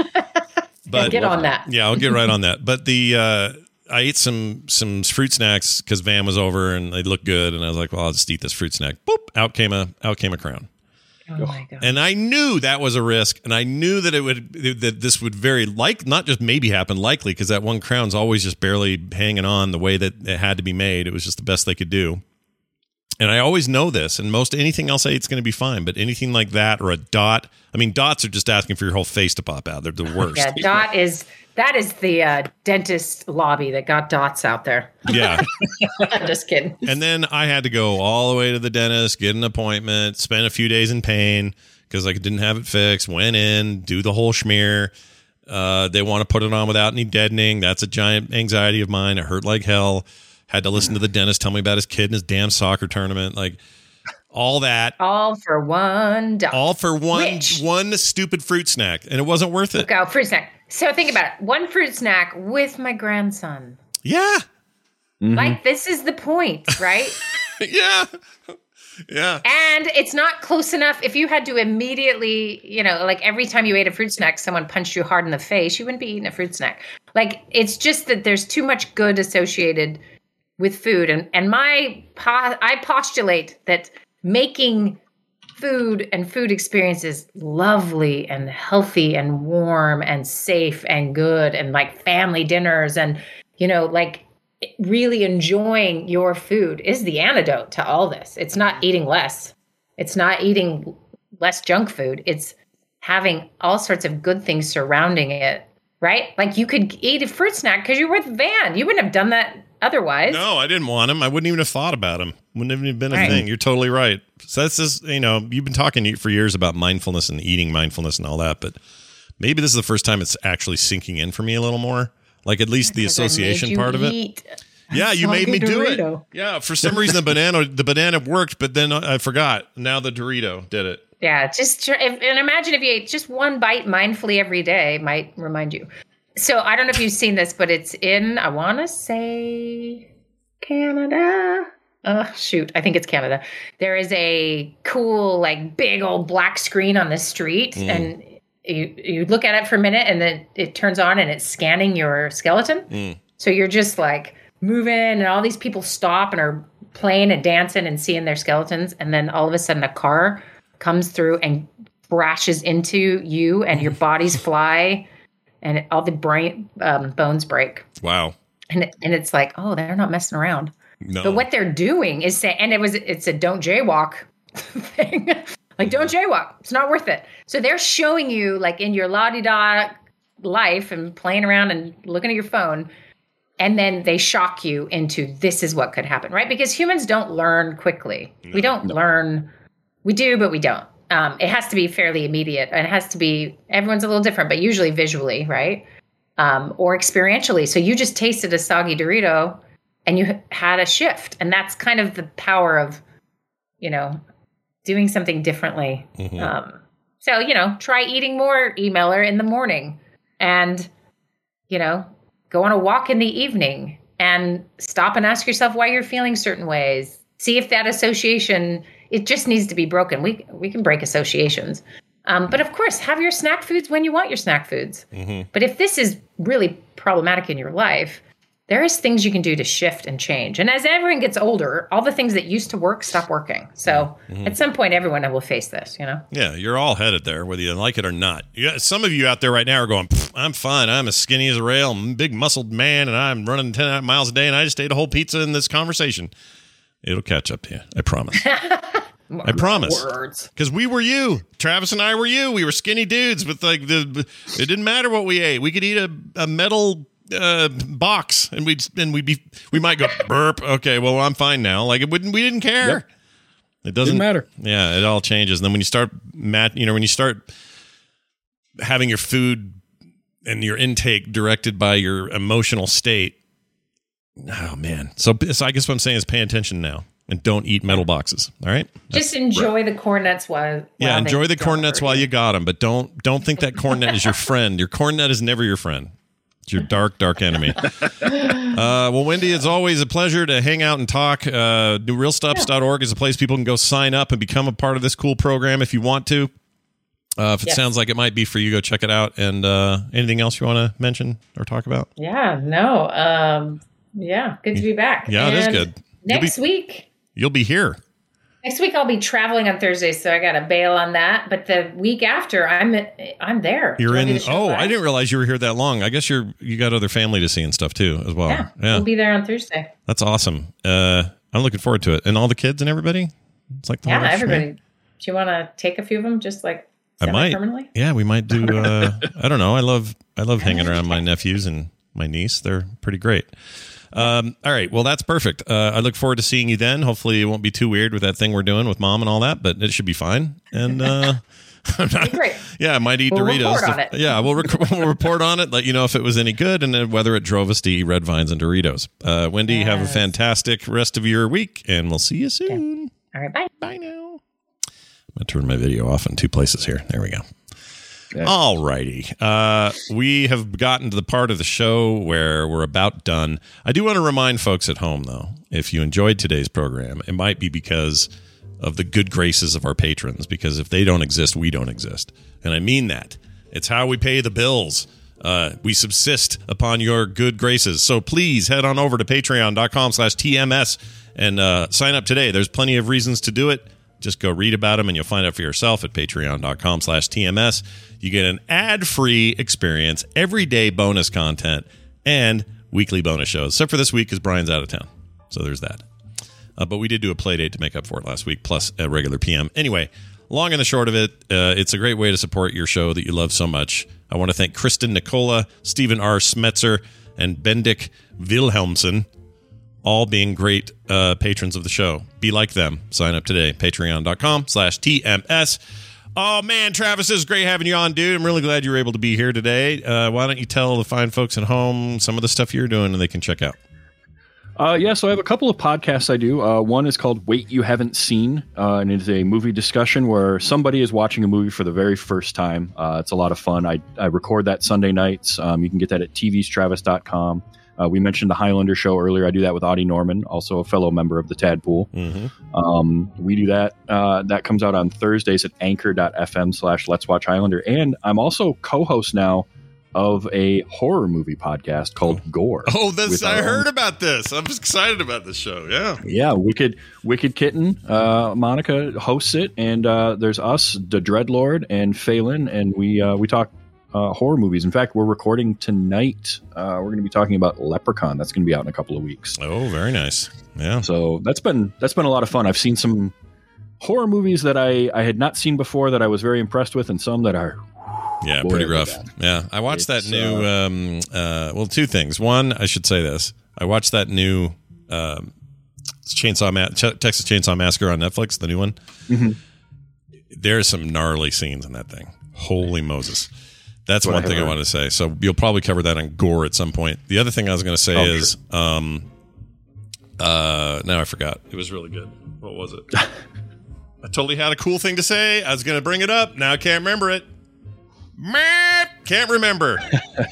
But get on that. Yeah, I'll get right on that. But the uh, I ate some some fruit snacks because Van was over and they looked good, and I was like, well, I'll just eat this fruit snack. Boop! Out came a out came a crown. Oh my god. And I knew that was a risk, and I knew that it would that this would very like not just maybe happen, likely because that one crown's always just barely hanging on the way that it had to be made. It was just the best they could do. And I always know this, and most anything else I eat is going to be fine, but anything like that or a dot, I mean, dots are just asking for your whole face to pop out. They're the (laughs) worst. Yeah, dot is that is the uh, dentist lobby that got dots out there. Yeah. (laughs) I'm just kidding. And then I had to go all the way to the dentist, get an appointment, spend a few days in pain because I didn't have it fixed. Went in, do the whole schmear. Uh, they want to put it on without any deadening. That's a giant anxiety of mine. It hurt like hell. Had to listen to the dentist tell me about his kid and his damn soccer tournament. Like all that, All for one all for one Which- one stupid fruit snack, and it wasn't worth it. Look out, oh, fruit snack. So think about it. One fruit snack with my grandson. Yeah, Like mm-hmm. this is the point, right? (laughs) yeah. Yeah. And it's not close enough. If you had to immediately, you know, like every time you ate a fruit snack, someone punched you hard in the face, you wouldn't be eating a fruit snack. Like it's just that there's too much good associated with food. And and my po- I postulate that making food and food experiences lovely and healthy and warm and safe and good and like family dinners and you know like really enjoying your food is the antidote to all this. It's not eating less. It's not eating less junk food. It's having all sorts of good things surrounding it right? Like you could eat a fruit snack because you're with van. You wouldn't have done that otherwise No, I didn't want him. I wouldn't even have thought about him. Wouldn't have even been a Right. thing. You're totally right. So that's just you know you've been talking for years about mindfulness and eating mindfulness and all that, but maybe this is the first time it's actually sinking in for me a little more. Like at least the Because I made association part of it. Yeah, you made me do it. Yeah, for some reason the banana the banana worked, but then I forgot. Now the Dorito did it. Yeah, just and imagine if you ate just one bite mindfully every day might remind you. So I don't know if you've seen this, but it's in I want to say Canada. Oh, shoot, I think it's Canada. There is a cool, like, big old black screen on the street, Mm. and you you look at it for a minute, and then it turns on, and it's scanning your skeleton. Mm. So you're just like moving, and all these people stop and are playing and dancing and seeing their skeletons, and then all of a sudden a car comes through and crashes into you, and your bodies (laughs) fly, and all the brain um, bones break, Wow. and it, and it's like, oh, they're not messing around. No. But what they're doing is saying, and it was it's a don't jaywalk (laughs) thing. like don't jaywalk. It's not worth it. So they're showing you like in your la di da life and playing around and looking at your phone. And then they shock you into this is what could happen, right? Because humans don't learn quickly. we don't learn. We do, but we don't. Um, it has to be fairly immediate, and it has to be. Everyone's a little different, but usually visually, right? Um, or experientially. So you just tasted a soggy Dorito, and you had a shift, and that's kind of the power of, you know, doing something differently. Mhm. Um, so you know, try eating more emailer in the morning, and you know, go on a walk in the evening, and stop and ask yourself why you're feeling certain ways. See if that association it just needs to be broken. We we can break associations, um, but of course, have your snack foods when you want your snack foods. Mm-hmm. But if this is really problematic in your life, there is things you can do to shift and change. And as everyone gets older, all the things that used to work stop working. So Mhm. at some point, everyone will face this. You know. Yeah, you're all headed there, whether you like it or not. Yeah, some of you out there right now are going, I'm fine. I'm as skinny as a rail. I'm a big muscled man, and I'm running 10 miles a day, and I just ate a whole pizza in this conversation. It'll catch up to you. I promise. (laughs) I promise. Because we were you. Travis and I were you. We were skinny dudes with like the. It didn't matter what we ate. We could eat a, a metal uh, box, and we'd and we'd be we might go (laughs) burp. Okay, well I'm fine now. Like it wouldn't. We didn't care. Yep. It doesn't Didn't matter. Yeah, it all changes. And then when you start mat, you know, when you start having your food and your intake directed by your emotional state. Oh man. So, so I guess what I'm saying is pay attention now and don't eat metal boxes. All right. Just enjoy the corn nuts while. Yeah, while enjoy the corn nuts while you. you got them, but don't don't think that corn nut is your friend. Your corn nut is never your friend. It's your dark, dark enemy. (laughs) Uh, well, Wendy, it's always a pleasure to hang out and talk. Uh, NewRealStuffs.org is a place people can go sign up and become a part of this cool program if you want to. Uh, if it Yes. sounds like it might be for you, go check it out. And uh, anything else you want to mention or talk about? Yeah. No. Um. Yeah. Good to be back. Yeah, it is And good. You'll Next be- week. You'll be here. Next week I'll be traveling on Thursday, so I got to bail on that. But the week after, I'm I'm there. You're Do you want me in. Oh? I didn't realize you were here that long. I guess you're you got other family to see and stuff too as well. Yeah, yeah. we'll be there on Thursday. That's awesome. Uh, I'm looking forward to it. And all the kids and everybody. It's like the Yeah, whole everybody. Do you want to take a few of them, just like I might. permanently? Yeah, we might do. (laughs) Uh, I don't know. I love I love hanging around my nephews and my niece. They're pretty great. Um, all right. Well, that's perfect. Uh, I look forward to seeing you then. Hopefully, it won't be too weird with that thing we're doing with mom and all that, but it should be fine. And uh, (laughs) (laughs) Great. yeah, I might eat We'll Doritos. report. Yeah, we'll, rec- (laughs) we'll report on it. Let you know if it was any good and whether it drove us to eat red vines and Doritos. Uh, Wendy, have a fantastic rest of your week, and we'll see you soon. All right. Bye. Bye now. I'm gonna turn my video off in two places here. There we go. All righty. Uh, we have gotten to the part of the show where we're about done. I do want to remind folks at home, though, if you enjoyed today's program, it might be because of the good graces of our patrons because if they don't exist, we don't exist. And I mean that. It's how we pay the bills. Uh, we subsist upon your good graces. So please head on over to patreon.com slash TMS and uh, sign up today. There's plenty of reasons to do it. Just go read about them and you'll find out for yourself at patreon.com slash TMS. You get an ad-free experience, everyday bonus content, and weekly bonus shows. Except for this week because Brian's out of town. So there's that. Uh, but we did do a play date to make up for it last week, plus a regular PM. Anyway, long and the short of it, uh, it's a great way to support your show that you love so much. I want to thank Kristen Nicola, Stephen R. Smetzer, and Bendik Wilhelmsen, all being great uh, patrons of the show. Be like them. Sign up today. Patreon.com slash TMS. Oh, man, Travis, it's great having you on, dude. I'm really glad you were able to be here today. Uh, why don't you tell the fine folks at home some of the stuff you're doing and they can check out? Uh, yeah, so I have a couple of podcasts I do. Uh, one is called Wait You Haven't Seen, uh, and it is a movie discussion where somebody is watching a movie for the very first time. Uh, it's a lot of fun. I, I record that Sunday nights. Um, you can get that at tvstravis.com. Uh, we mentioned the Highlander show earlier. I do that with Audie Norman, also a fellow member of the Tadpool. Mm-hmm. Um, we do that. Uh, that comes out on Thursdays at anchor.fm slash Let's Watch Highlander. And I'm also co host now of a horror movie podcast called Gore. Oh, this I heard own- about this. I'm excited about this show. Yeah. Yeah, Wicked Wicked Kitten. Uh, Monica hosts it, and uh, there's us, the Dreadlord, and Phelan, and we uh, we talk uh, horror movies. In fact, we're recording tonight. Uh, we're going to be talking about Leprechaun. That's going to be out in a couple of weeks. Oh, very nice. Yeah. So that's been that's been a lot of fun. I've seen some horror movies that I I had not seen before that I was very impressed with, and some that are Yeah, Boy, pretty rough. Yeah, I watched that It's, new. Um, uh, well, two things. One, I should say this. I watched that new um, Chainsaw Ma- Ch- Texas Chainsaw Massacre on Netflix, the new one. Mhm. There's some gnarly scenes in that thing. Holy Moses! That's I one have thing I heard. wanted to say. So you'll probably cover that on Gore at some point. The other thing I was going to say Oh, is, um, uh, now I forgot. It was really good. What was it? (laughs) I totally had a cool thing to say. I was going to bring it up. Now I can't remember it. Meh, Can't remember.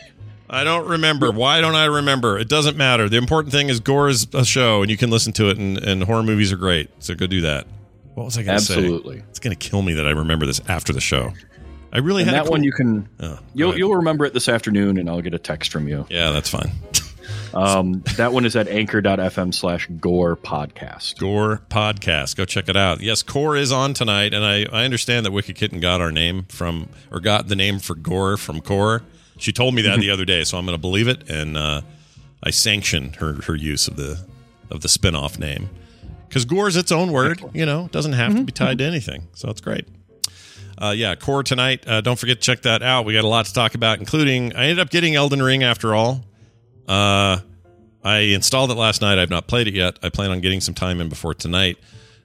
(laughs) I don't remember. Why don't I remember? It doesn't matter. The important thing is Gore is a show, and you can listen to it, and, and horror movies are great. So go do that. What was I going to say? Absolutely. It's going to kill me that I remember this after the show. I really and had that cool- one you can Oh, you'll you'll remember it this afternoon, and I'll get a text from you. Yeah, that's fine. (laughs) Um, that one is at anchor.fm slash gore podcast. Gore podcast. Go check it out. Yes, Core is on tonight, and I, I understand that Wicked Kitten got our name from, or got the name for Gore from Core. She told me that the other day, so I'm going to believe it, and uh, I sanction her her use of the of the spinoff name because Gore is its own word. You know, it doesn't have to be tied to anything, so it's great. Uh, yeah, Core tonight. Uh, don't forget to check that out. We got a lot to talk about, including I ended up getting Elden Ring after all. Uh, I installed it last night. I've not played it yet. I plan on getting some time in before tonight.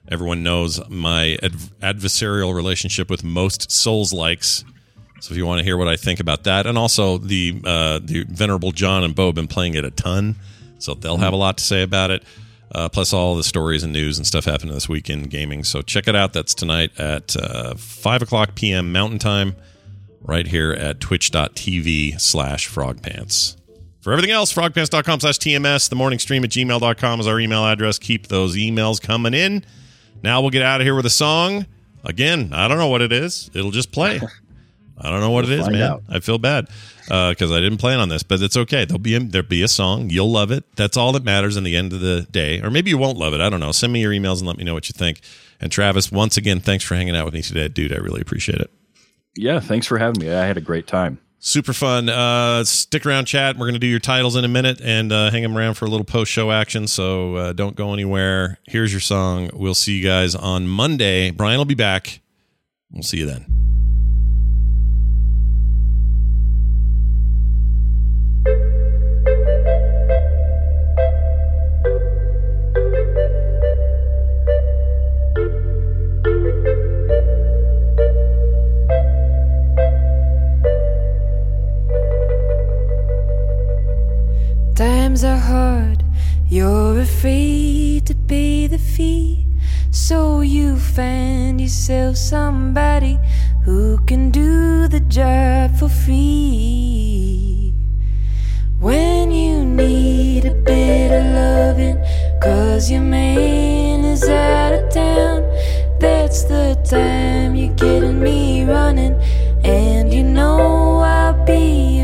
Everyone knows my adv- adversarial relationship with most Souls likes. So if you want to hear what I think about that, and also the uh, the venerable John and Bo have been playing it a ton, so they'll have a lot to say about it. Uh, plus all the stories and news and stuff happening this week in gaming. So check it out. That's tonight at uh, five o'clock p.m. Mountain Time, right here at twitch.tv slash frogpants. For everything else, frogpants.com slash TMS. The morning stream at gmail.com is our email address. Keep those emails coming in. Now we'll get out of here with a song. Again, I don't know what it is. It'll just play. (laughs) I don't know what We'll it is, man. out. I feel bad because I didn't plan on this, but it's okay. There'll be a, there'll be a song. You'll love it. That's all that matters in the end of the day. Or maybe you won't love it. I don't know. Send me your emails and let me know what you think. And Travis, once again, thanks for hanging out with me today, dude. I really appreciate it. Yeah, thanks for having me. I had a great time. Super fun. Uh, stick around, chat. We're going to do your titles in a minute and uh, hang them around for a little post show action. So uh, don't go anywhere. Here's your song. We'll see you guys on Monday. Brian will be back. We'll see you then. times are hard. you're afraid to pay the fee. So you find yourself somebody who can do the job for free. When you need a bit of loving, cause your man is out of town, that's the time you're getting me running, and you know I'll be